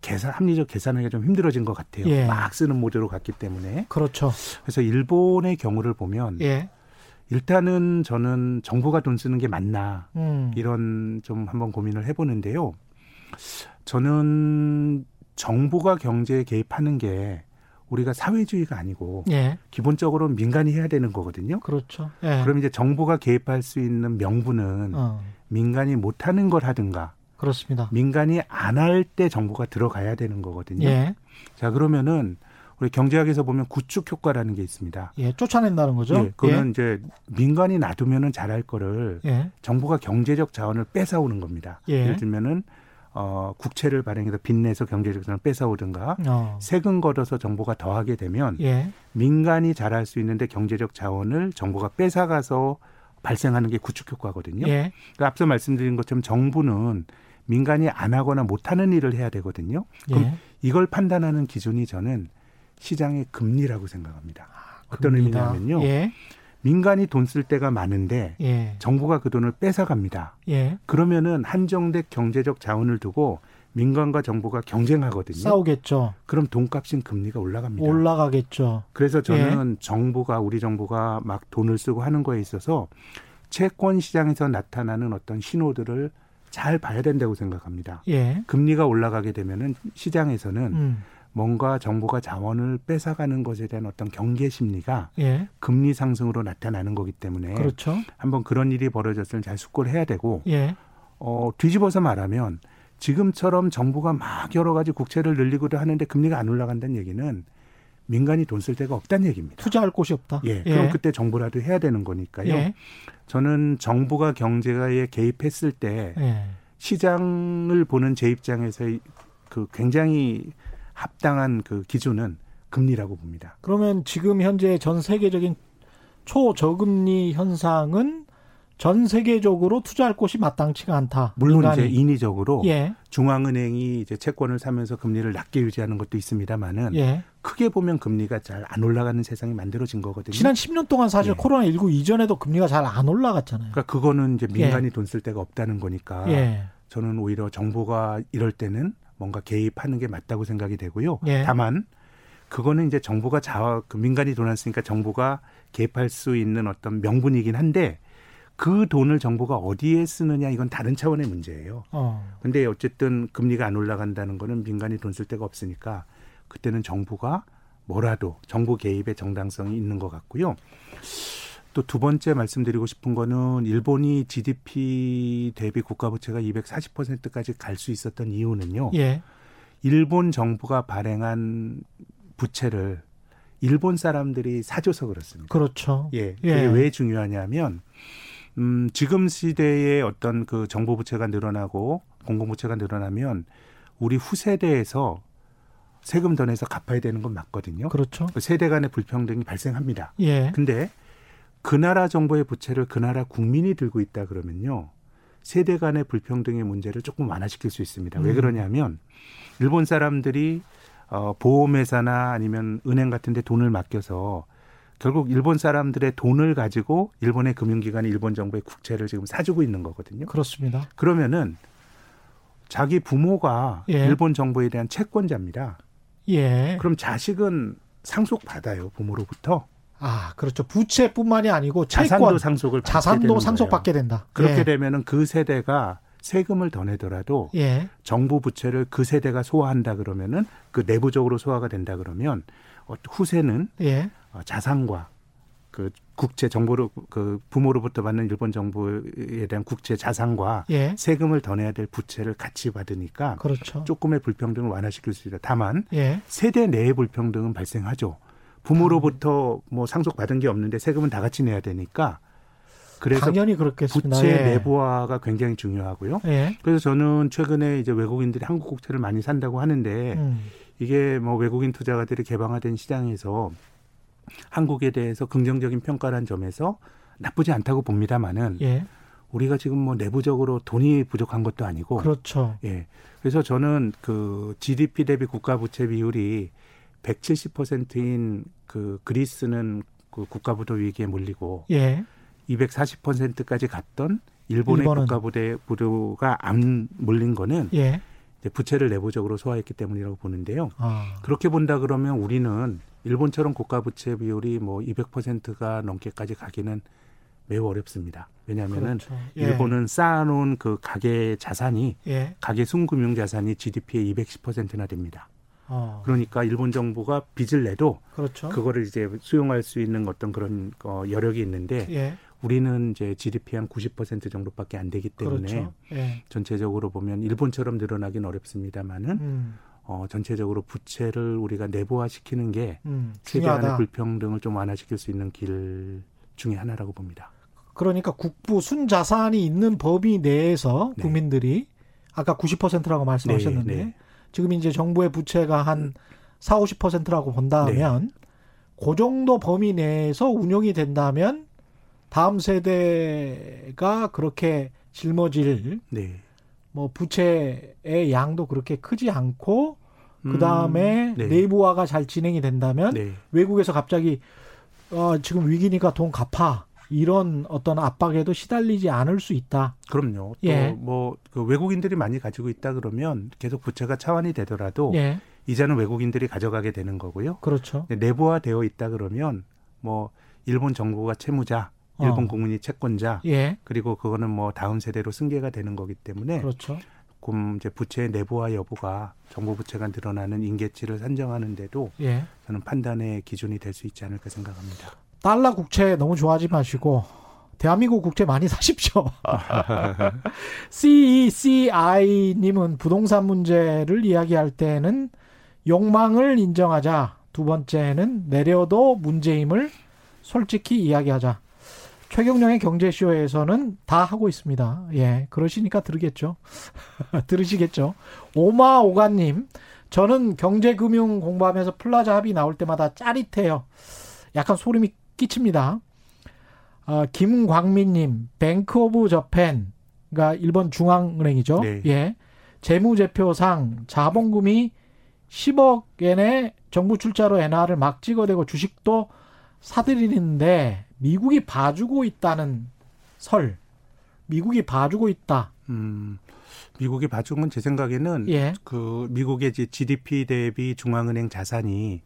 계산 합리적 계산하기가 좀 힘들어진 것 같아요. 예. 막 쓰는 모델로 갔기 때문에. 그렇죠. 그래서 일본의 경우를 보면 예. 일단은 저는 정부가 돈 쓰는 게 맞나 음. 이런 좀 한번 고민을 해보는데요. 저는 정부가 경제에 개입하는 게 우리가 사회주의가 아니고 예. 기본적으로 민간이 해야 되는 거거든요. 그렇죠. 예. 그럼 이제 정부가 개입할 수 있는 명분은 어. 민간이 못하는 걸 하든가. 그렇습니다. 민간이 안 할 때 정부가 들어가야 되는 거거든요. 예. 자 그러면은 우리 경제학에서 보면 구축 효과라는 게 있습니다. 예, 쫓아낸다는 거죠. 예, 그거는 예. 이제 민간이 놔두면은 잘할 거를 예. 정부가 경제적 자원을 뺏어오는 겁니다. 예. 예를 들면은 어, 국채를 발행해서 빚내서 경제적 자원을 뺏어오든가 어. 세금 걷어서 정부가 더하게 되면 예. 민간이 잘할 수 있는데 경제적 자원을 정부가 뺏어가서 발생하는 게 구축 효과거든요. 예. 그러니까 앞서 말씀드린 것처럼 정부는 민간이 안 하거나 못하는 일을 해야 되거든요. 그럼 예. 이걸 판단하는 기준이 저는 시장의 금리라고 생각합니다. 아, 어떤 의미냐면요. 예. 민간이 돈 쓸 때가 많은데 예. 정부가 그 돈을 뺏어갑니다. 예. 그러면은 한정된 경제적 자원을 두고 민간과 정부가 경쟁하거든요. 싸우겠죠. 그럼 돈값인 금리가 올라갑니다. 올라가겠죠. 그래서 저는 예. 정부가 우리 정부가 막 돈을 쓰고 하는 거에 있어서 채권 시장에서 나타나는 어떤 신호들을 잘 봐야 된다고 생각합니다. 예. 금리가 올라가게 되면은 시장에서는 음. 뭔가 정부가 자원을 뺏어가는 것에 대한 어떤 경계 심리가 예. 금리 상승으로 나타나는 거기 때문에 그렇죠. 한번 그런 일이 벌어졌을 때 잘 숙고를 해야 되고 예. 어, 뒤집어서 말하면 지금처럼 정부가 막 여러 가지 국채를 늘리고도 하는데 금리가 안 올라간다는 얘기는 민간이 돈 쓸 데가 없다는 얘기입니다. 투자할 곳이 없다. 예. 예. 그럼 그때 정부라도 해야 되는 거니까요. 예. 저는 정부가 경제에 개입했을 때 예. 시장을 보는 제 입장에서 그 굉장히 합당한 그 기준은 금리라고 봅니다. 그러면 지금 현재 전 세계적인 초저금리 현상은 전 세계적으로 투자할 곳이 마땅치가 않다. 물론 인간이. 이제 인위적으로 예. 중앙은행이 이제 채권을 사면서 금리를 낮게 유지하는 것도 있습니다만은 예. 크게 보면 금리가 잘 안 올라가는 세상이 만들어진 거거든요. 지난 10년 동안 사실 예. 코로나 19 이전에도 금리가 잘 안 올라갔잖아요. 그러니까 그거는 이제 민간이 예. 돈쓸 데가 없다는 거니까 예. 저는 오히려 정부가 이럴 때는 뭔가 개입하는 게 맞다고 생각이 되고요. 예. 다만 그거는 이제 정부가 자와 그 민간이 돈을 쓰니까 정부가 개입할 수 있는 어떤 명분이긴 한데 그 돈을 정부가 어디에 쓰느냐 이건 다른 차원의 문제예요. 어. 근데 어쨌든 금리가 안 올라간다는 거는 민간이 돈 쓸 데가 없으니까 그때는 정부가 뭐라도 정부 개입의 정당성이 있는 것 같고요. 또 두 번째 말씀드리고 싶은 거는 일본이 GDP 대비 국가 부채가 240%까지 갈 수 있었던 이유는요. 예. 일본 정부가 발행한 부채를 일본 사람들이 사줘서 그렇습니다. 그렇죠. 예. 예. 그게 왜 중요하냐면 음, 지금 시대에 어떤 그 정부 부채가 늘어나고 공공 부채가 늘어나면 우리 후세대에서 세금 더 내서 갚아야 되는 건 맞거든요. 그렇죠. 그 세대 간의 불평등이 발생합니다. 예. 근데 그 나라 정부의 부채를 그 나라 국민이 들고 있다 그러면요. 세대 간의 불평등의 문제를 조금 완화시킬 수 있습니다. 왜 음. 그러냐면 일본 사람들이 어 보험회사나 아니면 은행 같은 데 돈을 맡겨서 결국 일본 사람들의 돈을 가지고 일본의 금융기관이 일본 정부의 국채를 지금 사주고 있는 거거든요. 그렇습니다. 그러면은 자기 부모가 예. 일본 정부에 대한 채권자입니다. 예. 그럼 자식은 상속 받아요 부모로부터. 아 그렇죠. 부채뿐만이 아니고 자산도 채권, 상속을 자산도 상속받게 된다. 그렇게 예. 되면은 그 세대가 세금을 더 내더라도 예. 정부 부채를 그 세대가 소화한다 그러면은 그 내부적으로 소화가 된다 그러면 어, 후세는 예. 어, 자산과 그 국채 정부로 그 부모로부터 받는 일본 정부에 대한 국채 자산과 예. 세금을 더 내야 될 부채를 같이 받으니까 그렇죠. 조금의 불평등을 완화시킬 수 있다. 다만 예. 세대 내의 불평등은 발생하죠. 부모로부터 뭐 상속 받은 게 없는데 세금은 다 같이 내야 되니까 그래서 당연히 그렇겠습니다. 부채 예. 내부화가 굉장히 중요하고요. 예. 그래서 저는 최근에 이제 외국인들이 한국 국채를 많이 산다고 하는데 음. 이게 뭐 외국인 투자가들이 개방화된 시장에서 한국에 대해서 긍정적인 평가란 점에서 나쁘지 않다고 봅니다만은 예. 우리가 지금 뭐 내부적으로 돈이 부족한 것도 아니고 그렇죠. 예. 그래서 저는 그 GDP 대비 국가 부채 비율이 170%인 그 그리스는 그 국가 부도 위기에 몰리고 예. 240%까지 갔던 일본의 국가 부대 부도가 안 몰린 거는 예. 부채를 내부적으로 소화했기 때문이라고 보는데요. 아. 그렇게 본다 그러면 우리는 일본처럼 국가 부채 비율이 뭐 200%가 넘게까지 가기는 매우 어렵습니다. 왜냐하면은 그렇죠. 예. 일본은 쌓아놓은 그 가계 자산이 예. 가계 순금융 자산이 GDP의 210%나 됩니다. 어. 그러니까 일본 정부가 빚을 내도 그렇죠. 그거를 이제 수용할 수 있는 어떤 그런 어, 여력이 있는데 예. 우리는 이제 GDP 한 90% 정도밖에 안 되기 때문에 그렇죠. 예. 전체적으로 보면 일본처럼 늘어나긴 어렵습니다만은 음. 어, 전체적으로 부채를 우리가 내부화시키는 게 음, 세계 간의 불평등을 좀 완화시킬 수 있는 길 중에 하나라고 봅니다. 그러니까 국부 순자산이 있는 범위 내에서 네. 국민들이 아까 90%라고 말씀하셨는데 네, 네. 지금 이제 정부의 부채가 한 4, 50%라고 본다면 네. 그 정도 범위 내에서 운용이 된다면 다음 세대가 그렇게 짊어질 네. 뭐 부채의 양도 그렇게 크지 않고 그 다음에 음, 네. 내부화가 잘 진행이 된다면 네. 외국에서 갑자기 어, 지금 위기니까 돈 갚아 이런 어떤 압박에도 시달리지 않을 수 있다. 그럼요. 예. 또뭐그 외국인들이 많이 가지고 있다 그러면 계속 부채가 차환이 되더라도 예. 이자는 외국인들이 가져가게 되는 거고요. 그렇죠. 내부화되어 있다 그러면 뭐 일본 정부가 채무자 일본 어. 국민이 채권자 예. 그리고 그거는 뭐 다음 세대로 승계가 되는 거기 때문에 그렇죠. 조금 이제 부채의 내부화 여부가 정부 부채가 늘어나는 인계치를 산정하는데도 예. 저는 판단의 기준이 될 수 있지 않을까 생각합니다. 달러 국채 너무 좋아하지 마시고 대한민국 국채 많이 사십시오. CECI님은 부동산 문제를 이야기할 때는 욕망을 인정하자. 두 번째는 내려도 문제임을 솔직히 이야기하자. 최경영의 경제쇼에서는 다 하고 있습니다. 예, 그러시니까 들으겠죠. 들으시겠죠. 오마오가님, 저는 경제금융 공부하면서 플라자 합의 나올 때마다 짜릿해요. 약간 소름이 끼칩니다. 어, 김광민님, Bank of Japan, 가 일본 중앙은행이죠. 네. 예. 재무제표상 자본금이 10억 엔의 정부 출자로 엔화를 막 찍어대고 주식도 사들이는데 미국이 봐주고 있다는 설. 미국이 봐주고 있다. 음. 미국이 봐준 건 제 생각에는 예. 그 미국의 GDP 대비 중앙은행 자산이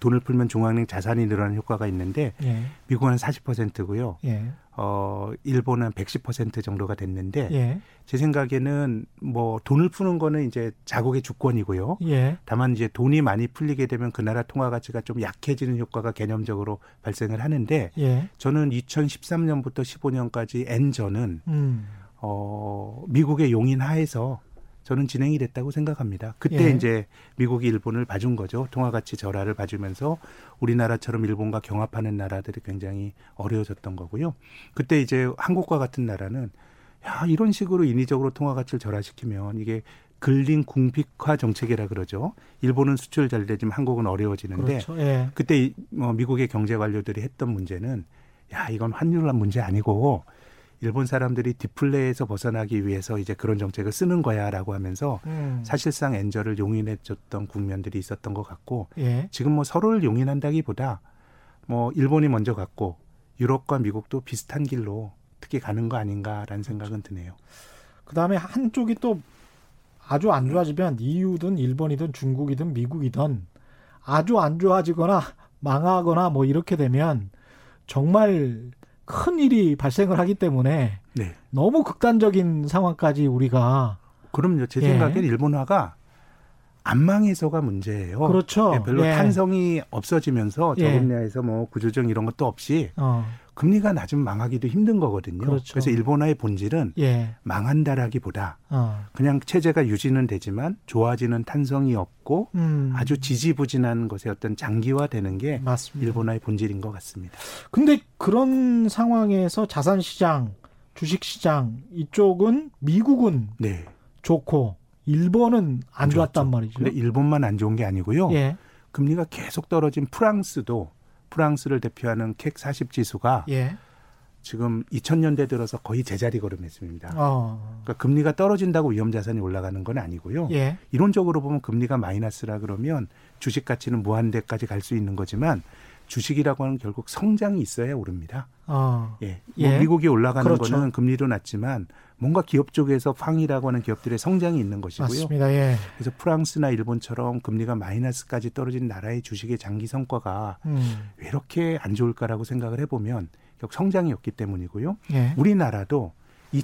돈을 풀면 중앙은행 자산이 늘어나는 효과가 있는데 예. 미국은 40%고요. 예. 어 일본은 110% 정도가 됐는데 예. 제 생각에는 뭐 돈을 푸는 거는 이제 자국의 주권이고요. 예. 다만 이제 돈이 많이 풀리게 되면 그 나라 통화 가치가 좀 약해지는 효과가 개념적으로 발생을 하는데 예. 저는 2013년부터 15년까지 엔전은 음. 어 미국의 용인 하에서 저는 진행이 됐다고 생각합니다. 그때 예. 이제 미국이 일본을 봐준 거죠. 통화 가치 절하를 봐주면서 우리나라처럼 일본과 경합하는 나라들이 굉장히 어려워졌던 거고요. 그때 이제 한국과 같은 나라는 야, 이런 식으로 인위적으로 통화 가치를 절하시키면 이게 근린 궁핍화 정책이라 그러죠. 일본은 수출 잘 되지만 한국은 어려워지는데 그렇죠. 예. 그때 뭐 미국의 경제 관료들이 했던 문제는 야 이건 환율한 문제 아니고 일본 사람들이 디플레에서 벗어나기 위해서 이제 그런 정책을 쓰는 거야라고 하면서 음. 사실상 엔저를 용인해 줬던 국면들이 있었던 것 같고 예. 지금 뭐 서로를 용인한다기보다 뭐 일본이 먼저 갔고 유럽과 미국도 비슷한 길로 특히 가는 거 아닌가라는 생각은 드네요. 그 다음에 한쪽이 또 아주 안 좋아지면 EU든 일본이든 중국이든 미국이든 아주 안 좋아지거나 망하거나 뭐 이렇게 되면 정말 큰 일이 발생을 하기 때문에 네. 너무 극단적인 상황까지 우리가 그럼요. 제 생각엔 예. 일본화가 안 망해서가 문제예요. 그렇죠. 예, 별로 예. 탄성이 없어지면서 저 분야에서 예. 뭐 구조적 이런 것도 없이 어. 금리가 낮으면 망하기도 힘든 거거든요. 그렇죠. 그래서 일본화의 본질은 예. 망한다라기보다 어. 그냥 체제가 유지는 되지만 좋아지는 탄성이 없고 음. 아주 지지부진한 것의 어떤 장기화되는 게 맞습니다. 일본화의 본질인 것 같습니다. 근데 그런 상황에서 자산 시장, 주식 시장 이쪽은 미국은 네. 좋고 일본은 안 좋았단 말이죠. 근데 일본만 안 좋은 게 아니고요. 예. 금리가 계속 떨어진 프랑스도 프랑스를 대표하는 캑 40 지수가 예. 지금 2000년대 들어서 거의 제자리 걸음했습니다. 어. 그러니까 금리가 떨어진다고 위험 자산이 올라가는 건 아니고요. 예. 이론적으로 보면 금리가 마이너스라 그러면 주식 가치는 무한대까지 갈 수 있는 거지만 주식이라고 하는 결국 성장이 있어야 오릅니다. 어. 예. 뭐 예. 미국이 올라가는 그렇죠. 거는 금리도 낮지만 뭔가 기업 쪽에서 팡이라고 하는 기업들의 성장이 있는 것이고요. 맞습니다. 예. 그래서 프랑스나 일본처럼 금리가 마이너스까지 떨어진 나라의 주식의 장기 성과가 음. 왜 이렇게 안 좋을까라고 생각을 해보면 결국 성장이 없기 때문이고요. 예. 우리나라도 이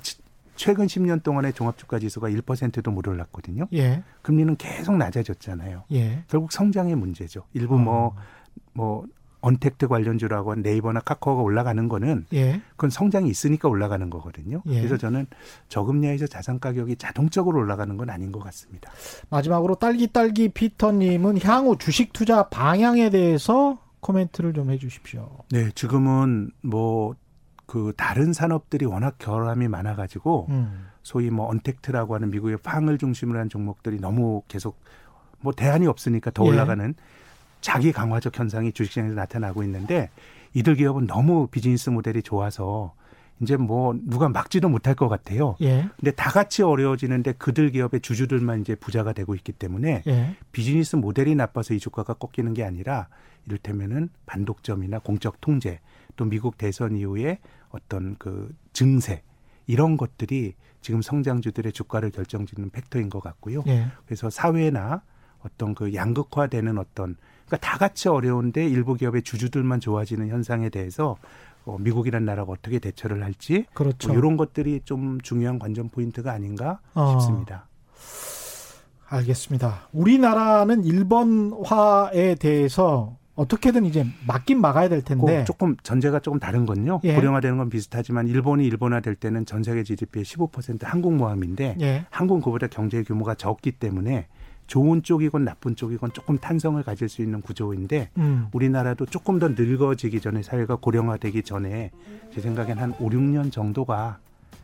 최근 10년 동안의 종합주가 지수가 1%도 못 올랐거든요. 예. 금리는 계속 낮아졌잖아요. 예. 결국 성장의 문제죠. 일부 뭐뭐 어. 뭐 언택트 관련주라고 한 네이버나 카카오가 올라가는 거는 예. 그건 성장이 있으니까 올라가는 거거든요. 예. 그래서 저는 저금리에서 자산 가격이 자동적으로 올라가는 건 아닌 것 같습니다. 마지막으로 딸기 딸기 피터님은 향후 주식 투자 방향에 대해서 코멘트를 좀 해주십시오. 네, 지금은 뭐 그 다른 산업들이 워낙 결함이 많아가지고 음. 소위 뭐 언택트라고 하는 미국의 팡을 중심으로 한 종목들이 너무 계속 뭐 대안이 없으니까 더 예. 올라가는 자기 강화적 현상이 주식시장에서 나타나고 있는데 이들 기업은 너무 비즈니스 모델이 좋아서 이제 뭐 누가 막지도 못할 것 같아요. 예. 근데 다 같이 어려워지는데 그들 기업의 주주들만 이제 부자가 되고 있기 때문에 예. 비즈니스 모델이 나빠서 이 주가가 꺾이는 게 아니라 이를테면은 반독점이나 공적 통제 또 미국 대선 이후에 어떤 그 증세 이런 것들이 지금 성장주들의 주가를 결정짓는 팩터인 것 같고요. 예. 그래서 사회나 어떤 그 양극화되는 어떤 그러니까 다 같이 어려운데 일부 기업의 주주들만 좋아지는 현상에 대해서 어, 미국이라는 나라가 어떻게 대처를 할지 그렇죠. 뭐 이런 것들이 좀 중요한 관전 포인트가 아닌가 어. 싶습니다. 알겠습니다. 우리나라는 일본화에 대해서 어떻게든 이제 막긴 막아야 될 텐데 조금 전제가 조금 다른 건요. 예. 고령화되는 건 비슷하지만 일본이 일본화될 때는 전 세계 GDP의 15% 한국 모함인데 예. 한국은 그보다 경제 규모가 적기 때문에 좋은 쪽이건 나쁜 쪽이건 조금 탄성을 가질 수 있는 구조인데 음. 우리나라도 조금 더 늙어지기 전에 사회가 고령화되기 전에 제 생각엔 한 5, 6년 정도가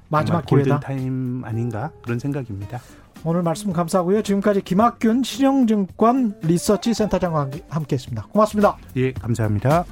마지막 골든 타임 아닌가 그런 생각입니다. 오늘 말씀 감사하고요. 지금까지 김학균 신영증권 리서치 센터장과 함께했습니다. 고맙습니다. 예, 감사합니다.